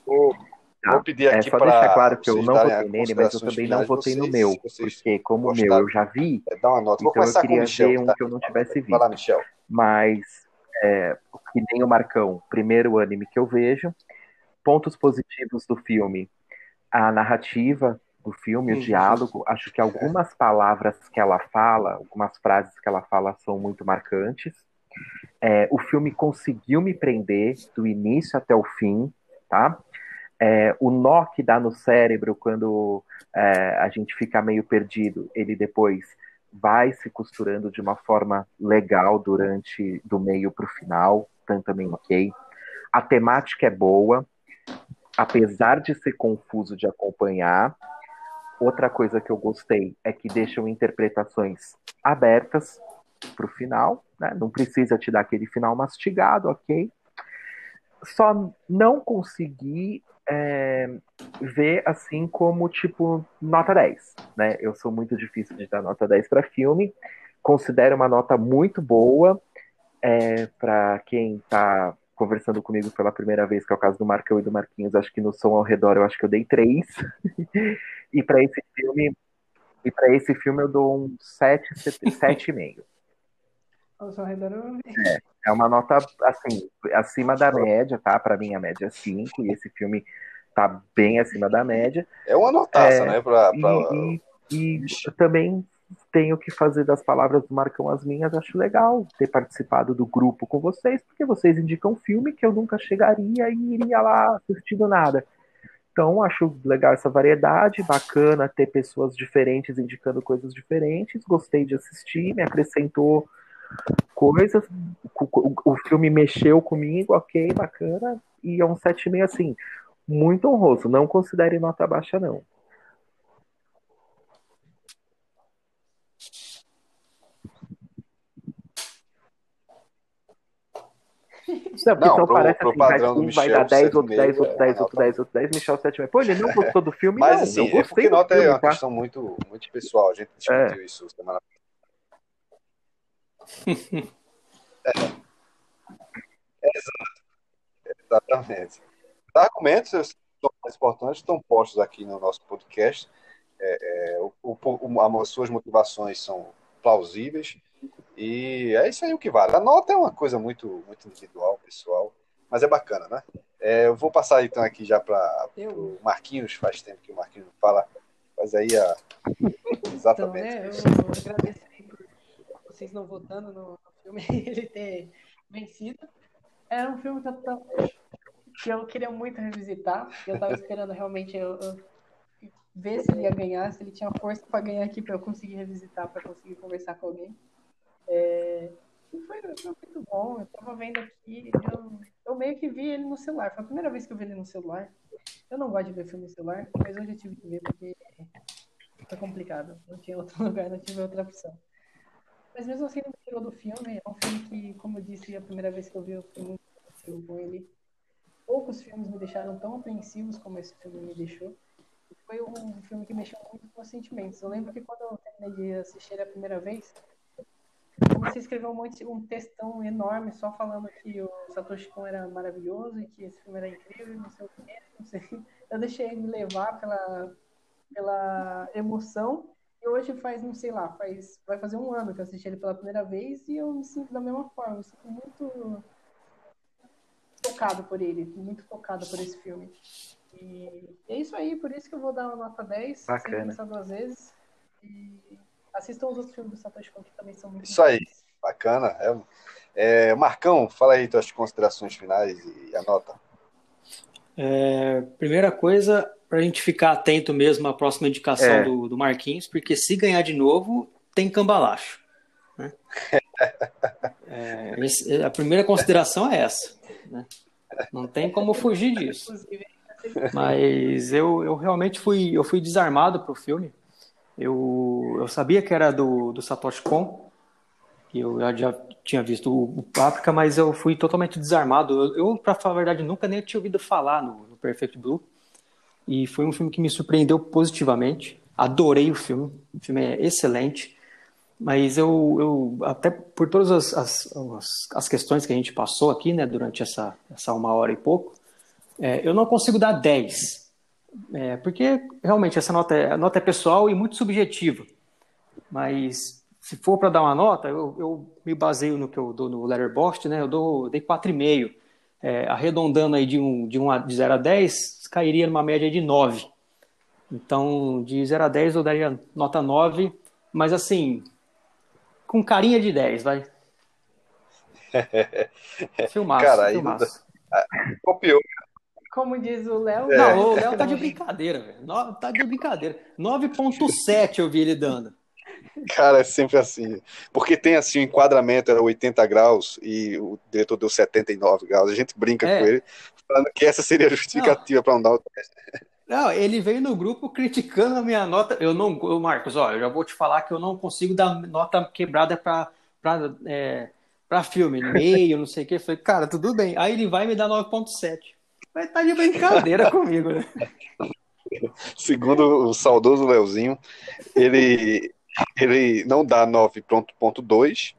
Vou, Tá. vou pedir É aqui só para deixar claro que eu não votei nele, mas eu também não votei no meu. Porque como o meu eu já vi, É, Dá uma nota. Então eu o queria Michel. ver um tá? que eu não tivesse visto. lá, Michel. Mas, é, que nem o Marcão, primeiro anime que eu vejo. Pontos positivos do filme: a narrativa do filme, o Uhum. diálogo. Acho que algumas palavras que ela fala, algumas frases que ela fala são muito marcantes. É, o filme conseguiu me prender do início até o fim, tá? É, o nó que dá no cérebro quando é, a gente fica meio perdido, ele depois vai se costurando de uma forma legal durante do meio para o final, então também ok. A temática é boa, apesar de ser confuso de acompanhar. Outra coisa que eu gostei é que deixam interpretações abertas para o final, né? não precisa te dar aquele final mastigado, ok? Só não consegui é, ver assim como tipo nota 10, né? Eu sou muito difícil de dar nota 10 para filme. Considero uma nota muito boa é, para quem está conversando comigo pela primeira vez, que é o caso do Marcão e do Marquinhos. Acho que no som ao redor eu acho que eu dei 3. e para esse filme E para esse filme eu dou um 7,5. É, é uma nota, assim, acima da média, tá? Para mim a média é 5, e esse filme tá bem acima da média. É uma notaça, é, né? Pra, pra... E, e, e eu também tenho que fazer das palavras do Marcão as minhas. Acho legal ter participado do grupo com vocês, porque vocês indicam um filme que eu nunca chegaria e iria lá assistindo nada. Então, acho legal essa variedade, bacana ter pessoas diferentes indicando coisas diferentes. Gostei de assistir, me acrescentou coisas. O, o filme mexeu comigo, ok, bacana. E é um 7,5 assim, muito honroso. Não considere nota baixa, não. Isso é porque não, só pro, parece pro assim, vai, um vai dar 10, outro 10, outro 10, outro 10, outro 10, Michel 7 Pô, ele não gostou do filme, Mas, não. assim, eu gostei é porque nota filme, é uma tá? questão muito, muito pessoal. A gente discutiu é. isso semana passada. É. Exato. Exatamente. Os argumentos mais importantes, estão postos aqui no nosso podcast. É, é, o, o, as suas motivações são plausíveis e é isso aí o que vale. A nota é uma coisa muito, muito individual, pessoal, mas é bacana, né? É, eu vou passar então aqui já para o Marquinhos, faz tempo que o Marquinhos não fala, mas aí a... exatamente. Então, né, eu agradeço vocês não votando no, filme, ele ter vencido. Era um filme que eu, que eu queria muito revisitar, eu estava esperando realmente eu, eu ver se ele ia ganhar, se ele tinha força para ganhar aqui para eu conseguir revisitar, para conseguir conversar com alguém. É, foi, foi, muito bom. Eu tava vendo aqui, eu, eu, meio que vi ele no celular. Foi a primeira vez que eu vi ele no celular. Eu não gosto de ver filme no celular, mas hoje eu tive que ver porque foi complicado. Não tinha outro lugar, não tive outra opção. Mas mesmo assim, não tirou do filme. É um filme que, como eu disse, a primeira vez que eu vi, eu fui muito apreensivo com ele. Poucos filmes me deixaram tão apreensivos como esse filme me deixou. Foi um filme que mexeu muito com os sentimentos. Eu lembro que quando eu terminei de assistir a primeira vez, você escreveu um, monte, um textão enorme só falando que o Satoshi Kon era maravilhoso e que esse filme era incrível, não sei o quê, não sei. Eu deixei me levar pela, pela emoção hoje faz, não sei lá, faz, vai fazer um ano que eu assisti ele pela primeira vez e eu me sinto da mesma forma, eu me sinto muito tocado por ele, muito tocado por esse filme. E é isso aí, por isso que eu vou dar uma nota 10, Bacana. sem pensar duas vezes. E Assistam os outros filmes do Satoshi Kon, que também são muito Isso aí, bacana. É, é, Marcão, fala aí tuas considerações finais e anota. É, primeira coisa, para a gente ficar atento mesmo à próxima indicação é. do, do Marquinhos, porque se ganhar de novo, tem cambalacho. Né? É, esse, a primeira consideração é essa. Né? Não tem como fugir disso. Mas eu, eu realmente fui, eu fui desarmado para o filme. Eu, eu sabia que era do, do Satoshi Kon, que eu já tinha visto o, o Paprika, mas eu fui totalmente desarmado. Eu, eu para falar a verdade, nunca nem tinha ouvido falar no, no Perfect Blue. E foi um filme que me surpreendeu positivamente. Adorei o filme. O filme é excelente. Mas eu, eu até por todas as, as, as, questões que a gente passou aqui, né, durante essa, essa uma hora e pouco, é, eu não consigo dar 10 é, porque realmente essa nota é, nota é pessoal e muito subjetiva. Mas se for para dar uma nota, eu, eu, me baseio no que eu dou no Letterboxd, né? Eu dou dei 4,5. É, arredondando aí de, um, de, um, de 0 a 10, cairia numa média de 9. Então, de 0 a 10 eu daria nota 9, mas assim, com carinha de 10, vai. filmaço, Cara, filmaço. Ainda... Copiou, como diz o Léo. É. Não, o Léo tá de brincadeira, velho. Tá de brincadeira. 9,7 eu vi ele dando. Cara, é sempre assim. Porque tem assim, o enquadramento era 80 graus e o diretor deu 79 graus. A gente brinca é. com ele, falando que essa seria a justificativa para não dar o teste. Não, ele veio no grupo criticando a minha nota. Eu não, eu, Marcos, ó, eu já vou te falar que eu não consigo dar nota quebrada para é, para filme, meio, não sei o que. Eu falei, cara, tudo bem. Aí ele vai me dar 9.7. Vai estar tá de brincadeira comigo, né? Segundo o saudoso Leozinho, ele, ele não dá 9.2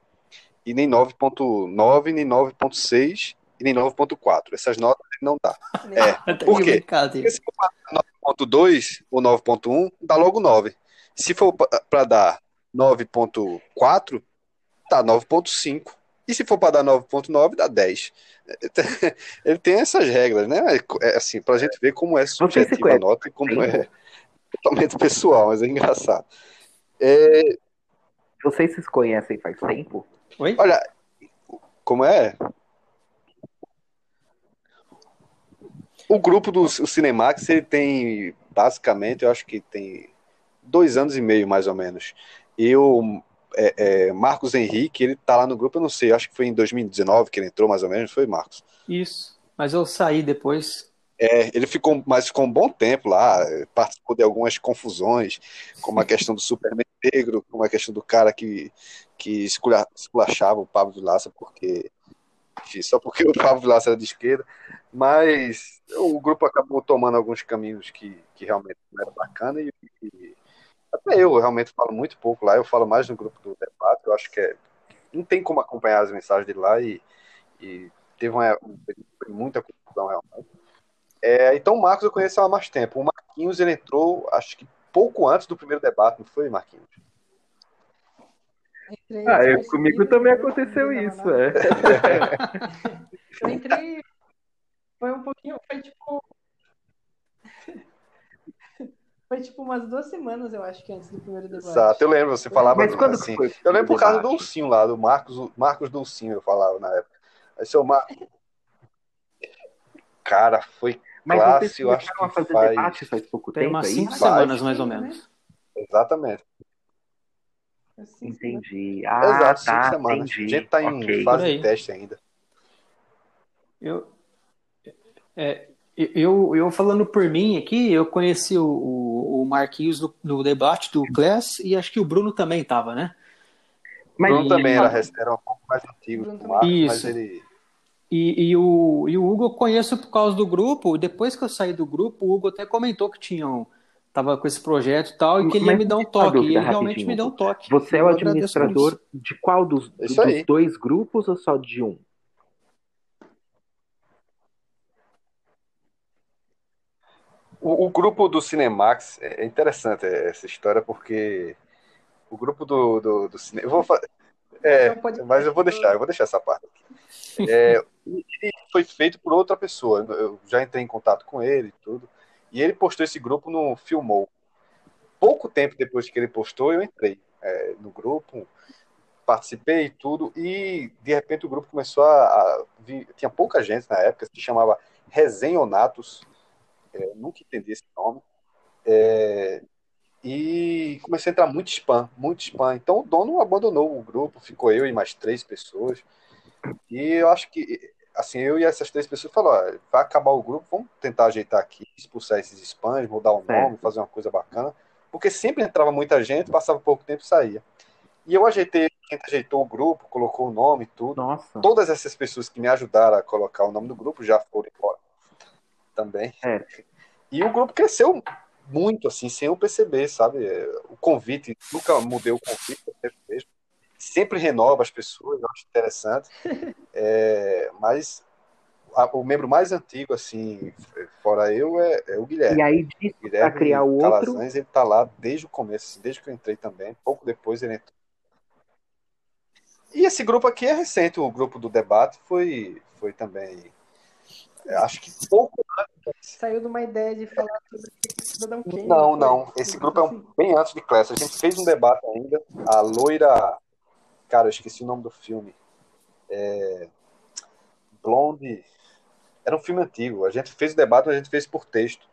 e nem 9.9, nem 9.6 e nem 9.4. Essas notas ele não dá. É. Tá Por quê? Porque se for 9.2 ou 9.1, dá logo 9. Se for para dar 9.4, tá 9.5. E se for para dar 9.9, dá 10. Ele tem essas regras, né? É assim, pra gente ver como é subjetiva a nota e como é totalmente pessoal, mas é engraçado. É... Vocês se conhecem faz tempo? Oi? Olha, como é? O grupo do Cinemax, ele tem, basicamente, eu acho que tem dois anos e meio, mais ou menos. E o é, é, Marcos Henrique, ele tá lá no grupo, eu não sei, acho que foi em 2019 que ele entrou, mais ou menos, foi, Marcos? Isso, mas eu saí depois. É, ele ficou, mas ficou um bom tempo lá, participou de algumas confusões, como a questão do Superman negro, como a questão do cara que, que esculachava o Pablo Vilaça, porque enfim, só porque o Pablo Vilaça era de esquerda, mas o grupo acabou tomando alguns caminhos que, que realmente não era bacana e, e até eu realmente falo muito pouco lá, eu falo mais no grupo do debate, eu acho que é, não tem como acompanhar as mensagens dele lá e, e teve uma, muita confusão realmente. É, então o Marcos eu conheço há mais tempo. O Marquinhos ele entrou, acho que pouco antes do primeiro debate, não foi, Marquinhos? Entrei, ah, eu, comigo também aconteceu isso, é. eu entrei, foi um pouquinho, foi tipo foi tipo umas duas semanas, eu acho que antes do primeiro debate. Exato, eu lembro, você falava Mas quando assim. Foi eu lembro por causa do Dulcinho lá, do Marcos, Marcos Dulcinho, eu falava na época. Aí seu Mar... Cara, foi Mas classe, eu acho que fazer faz... debate faz pouco Tem tempo. umas é cinco semanas, mais ou menos. Exatamente. Entendi. Ah, Exato, tá, cinco semanas. Entendi. A gente tá em okay. fase de teste ainda. Eu, é, eu, eu falando por mim aqui, eu conheci o, o, o Marquinhos no, no, debate do Class e acho que o Bruno também estava, né? Mas Bruno também era, era um pouco mais antigo que o Marcos, Isso. mas ele. E, e, o, e o Hugo eu conheço por causa do grupo. Depois que eu saí do grupo, o Hugo até comentou que tinham tava com esse projeto e tal, e que ele ia me dar um toque. Dúvida, e ele realmente me deu um toque. Você é o administrador de qual dos, dos dois grupos ou só de um? O, o, grupo do Cinemax é interessante essa história, porque o grupo do, do, do cinema. Eu vou É, mas eu vou deixar, eu vou deixar essa parte aqui. É, ele foi feito por outra pessoa. Eu já entrei em contato com ele e tudo. E ele postou esse grupo no Filmou. Pouco tempo depois que ele postou, eu entrei é, no grupo, participei e tudo. E de repente o grupo começou a. a vir, tinha pouca gente na época, se chamava Resenhonatos é, nunca entendi esse nome. É, e comecei a entrar muito spam, muito spam. Então o dono abandonou o grupo, ficou eu e mais três pessoas. E eu acho que, assim, eu e essas três pessoas falaram: vai acabar o grupo, vamos tentar ajeitar aqui, expulsar esses spams, mudar o nome, fazer uma coisa bacana. Porque sempre entrava muita gente, passava pouco tempo e saía. E eu ajeitei, gente ajeitou o grupo, colocou o nome e tudo. Nossa. Todas essas pessoas que me ajudaram a colocar o nome do grupo já foram embora também. É. E o grupo cresceu muito, assim, sem eu perceber, sabe? O convite, nunca mudei o convite, sempre mesmo. Sempre renova as pessoas, eu acho interessante. É, mas a, o membro mais antigo, assim, fora eu, é, é o Guilherme. E aí, para criar o outro. Calazans, ele tá lá desde o começo, assim, desde que eu entrei também. Pouco depois ele entrou. E esse grupo aqui é recente, o grupo do debate foi, foi também acho que pouco antes. Saiu de uma ideia de falar sobre Cidadão Kane. Não, não. Esse grupo é um, bem antes de Class. A gente fez um debate ainda. A loira. Cara, eu esqueci o nome do filme. É... Blonde. Era um filme antigo. A gente fez o debate, mas a gente fez por texto.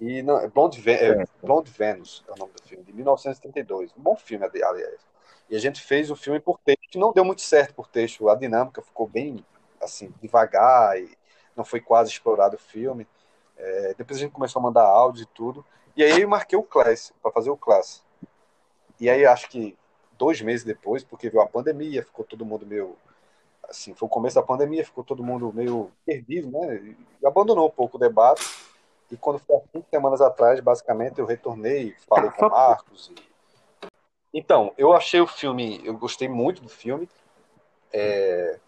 E não, Blonde, Ven é, Blonde Venus é o nome do filme, de 1932. Um bom filme, aliás. E a gente fez o filme por texto, que não deu muito certo por texto. A dinâmica ficou bem assim, devagar e não foi quase explorado o filme. É, depois a gente começou a mandar áudio e tudo. E aí eu marquei o Class, para fazer o Class. E aí acho que dois meses depois, porque veio a pandemia, ficou todo mundo meio. Assim, foi o começo da pandemia, ficou todo mundo meio perdido, né? E abandonou um pouco o debate. E quando foi há cinco semanas atrás, basicamente, eu retornei, falei com o Marcos. E... Então, eu achei o filme, eu gostei muito do filme. É,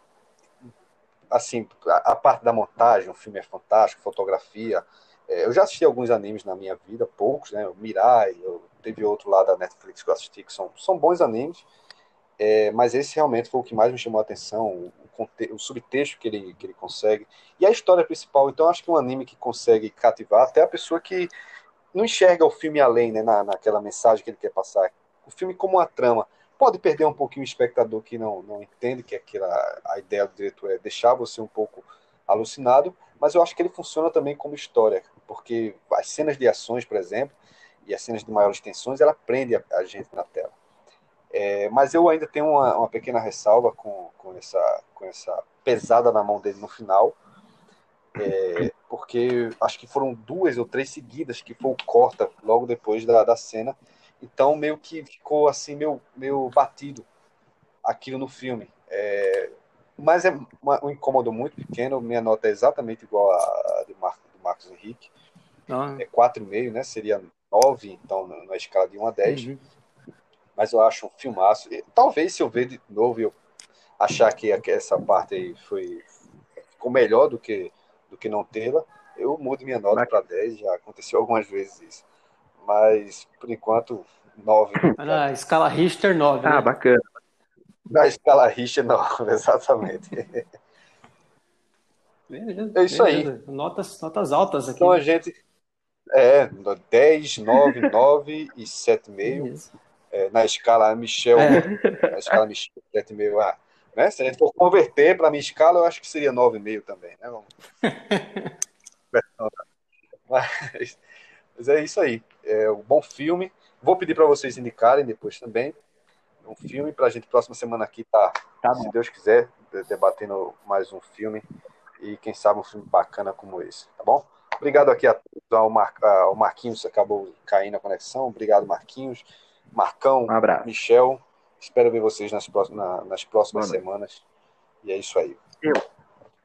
assim, a, a, parte da montagem, o filme é fantástico, fotografia, É, eu já assisti alguns animes na minha vida, poucos, né? O Mirai, eu, teve outro lá da Netflix que eu assisti, que são, são bons animes, é, mas esse realmente foi o que mais me chamou a atenção, o, o, o, subtexto que ele, que ele consegue, e a história principal. Então, acho que é um anime que consegue cativar até a pessoa que não enxerga o filme além, né, na, naquela mensagem que ele quer passar. O filme como uma trama. Pode perder um pouquinho o espectador que não, não entende que aquela, a ideia do diretor é deixar você um pouco alucinado, mas eu acho que ele funciona também como história, porque as cenas de ações, por exemplo, e as cenas de maiores tensões, ela prende a, a gente na tela. É, mas eu ainda tenho uma, uma, pequena ressalva com, com, essa, com essa pesada na mão dele no final, é, porque acho que foram duas ou três seguidas que foi o corta logo depois da, da cena, então meio que ficou assim, meio, meio batido aquilo no filme. É, mas é uma, um incômodo muito pequeno, minha nota é exatamente igual a, a de, Mar, de Marcos Henrique, ah. é 4,5, né? Seria 9, então, na, na, escala de 1 a 10. Uhum. Mas eu acho um filmaço. E, talvez se eu ver de novo eu achar que essa parte aí foi ficou melhor do que do que não tê-la, eu mudo minha nota para 10, já aconteceu algumas vezes isso. Mas, por enquanto, 9. Na escala Richter, 9. Ah, né? bacana. Na escala Richter, 9, exatamente. Beleza, é isso beleza. aí. Notas, notas altas aqui. Então a gente. É, 10, 9, 9 e 7,5. É, na escala Michel. É. Na escala Michel, 7,5. Ah, né? Se a gente for converter para a minha escala, eu acho que seria 9,5 também. Né? Vamos... mas, mas, é isso aí. É um bom filme. Vou pedir para vocês indicarem depois também um filme para a gente próxima semana aqui tá, tá se Deus quiser, debatendo mais um filme e quem sabe um filme bacana como esse, tá bom? Obrigado aqui a todos, ao, Mar, ao Marquinhos, acabou caindo a conexão. Obrigado, Marquinhos. Marcão, um Michel. Espero ver vocês nas próximas, nas próximas semanas. E é isso aí. Eu.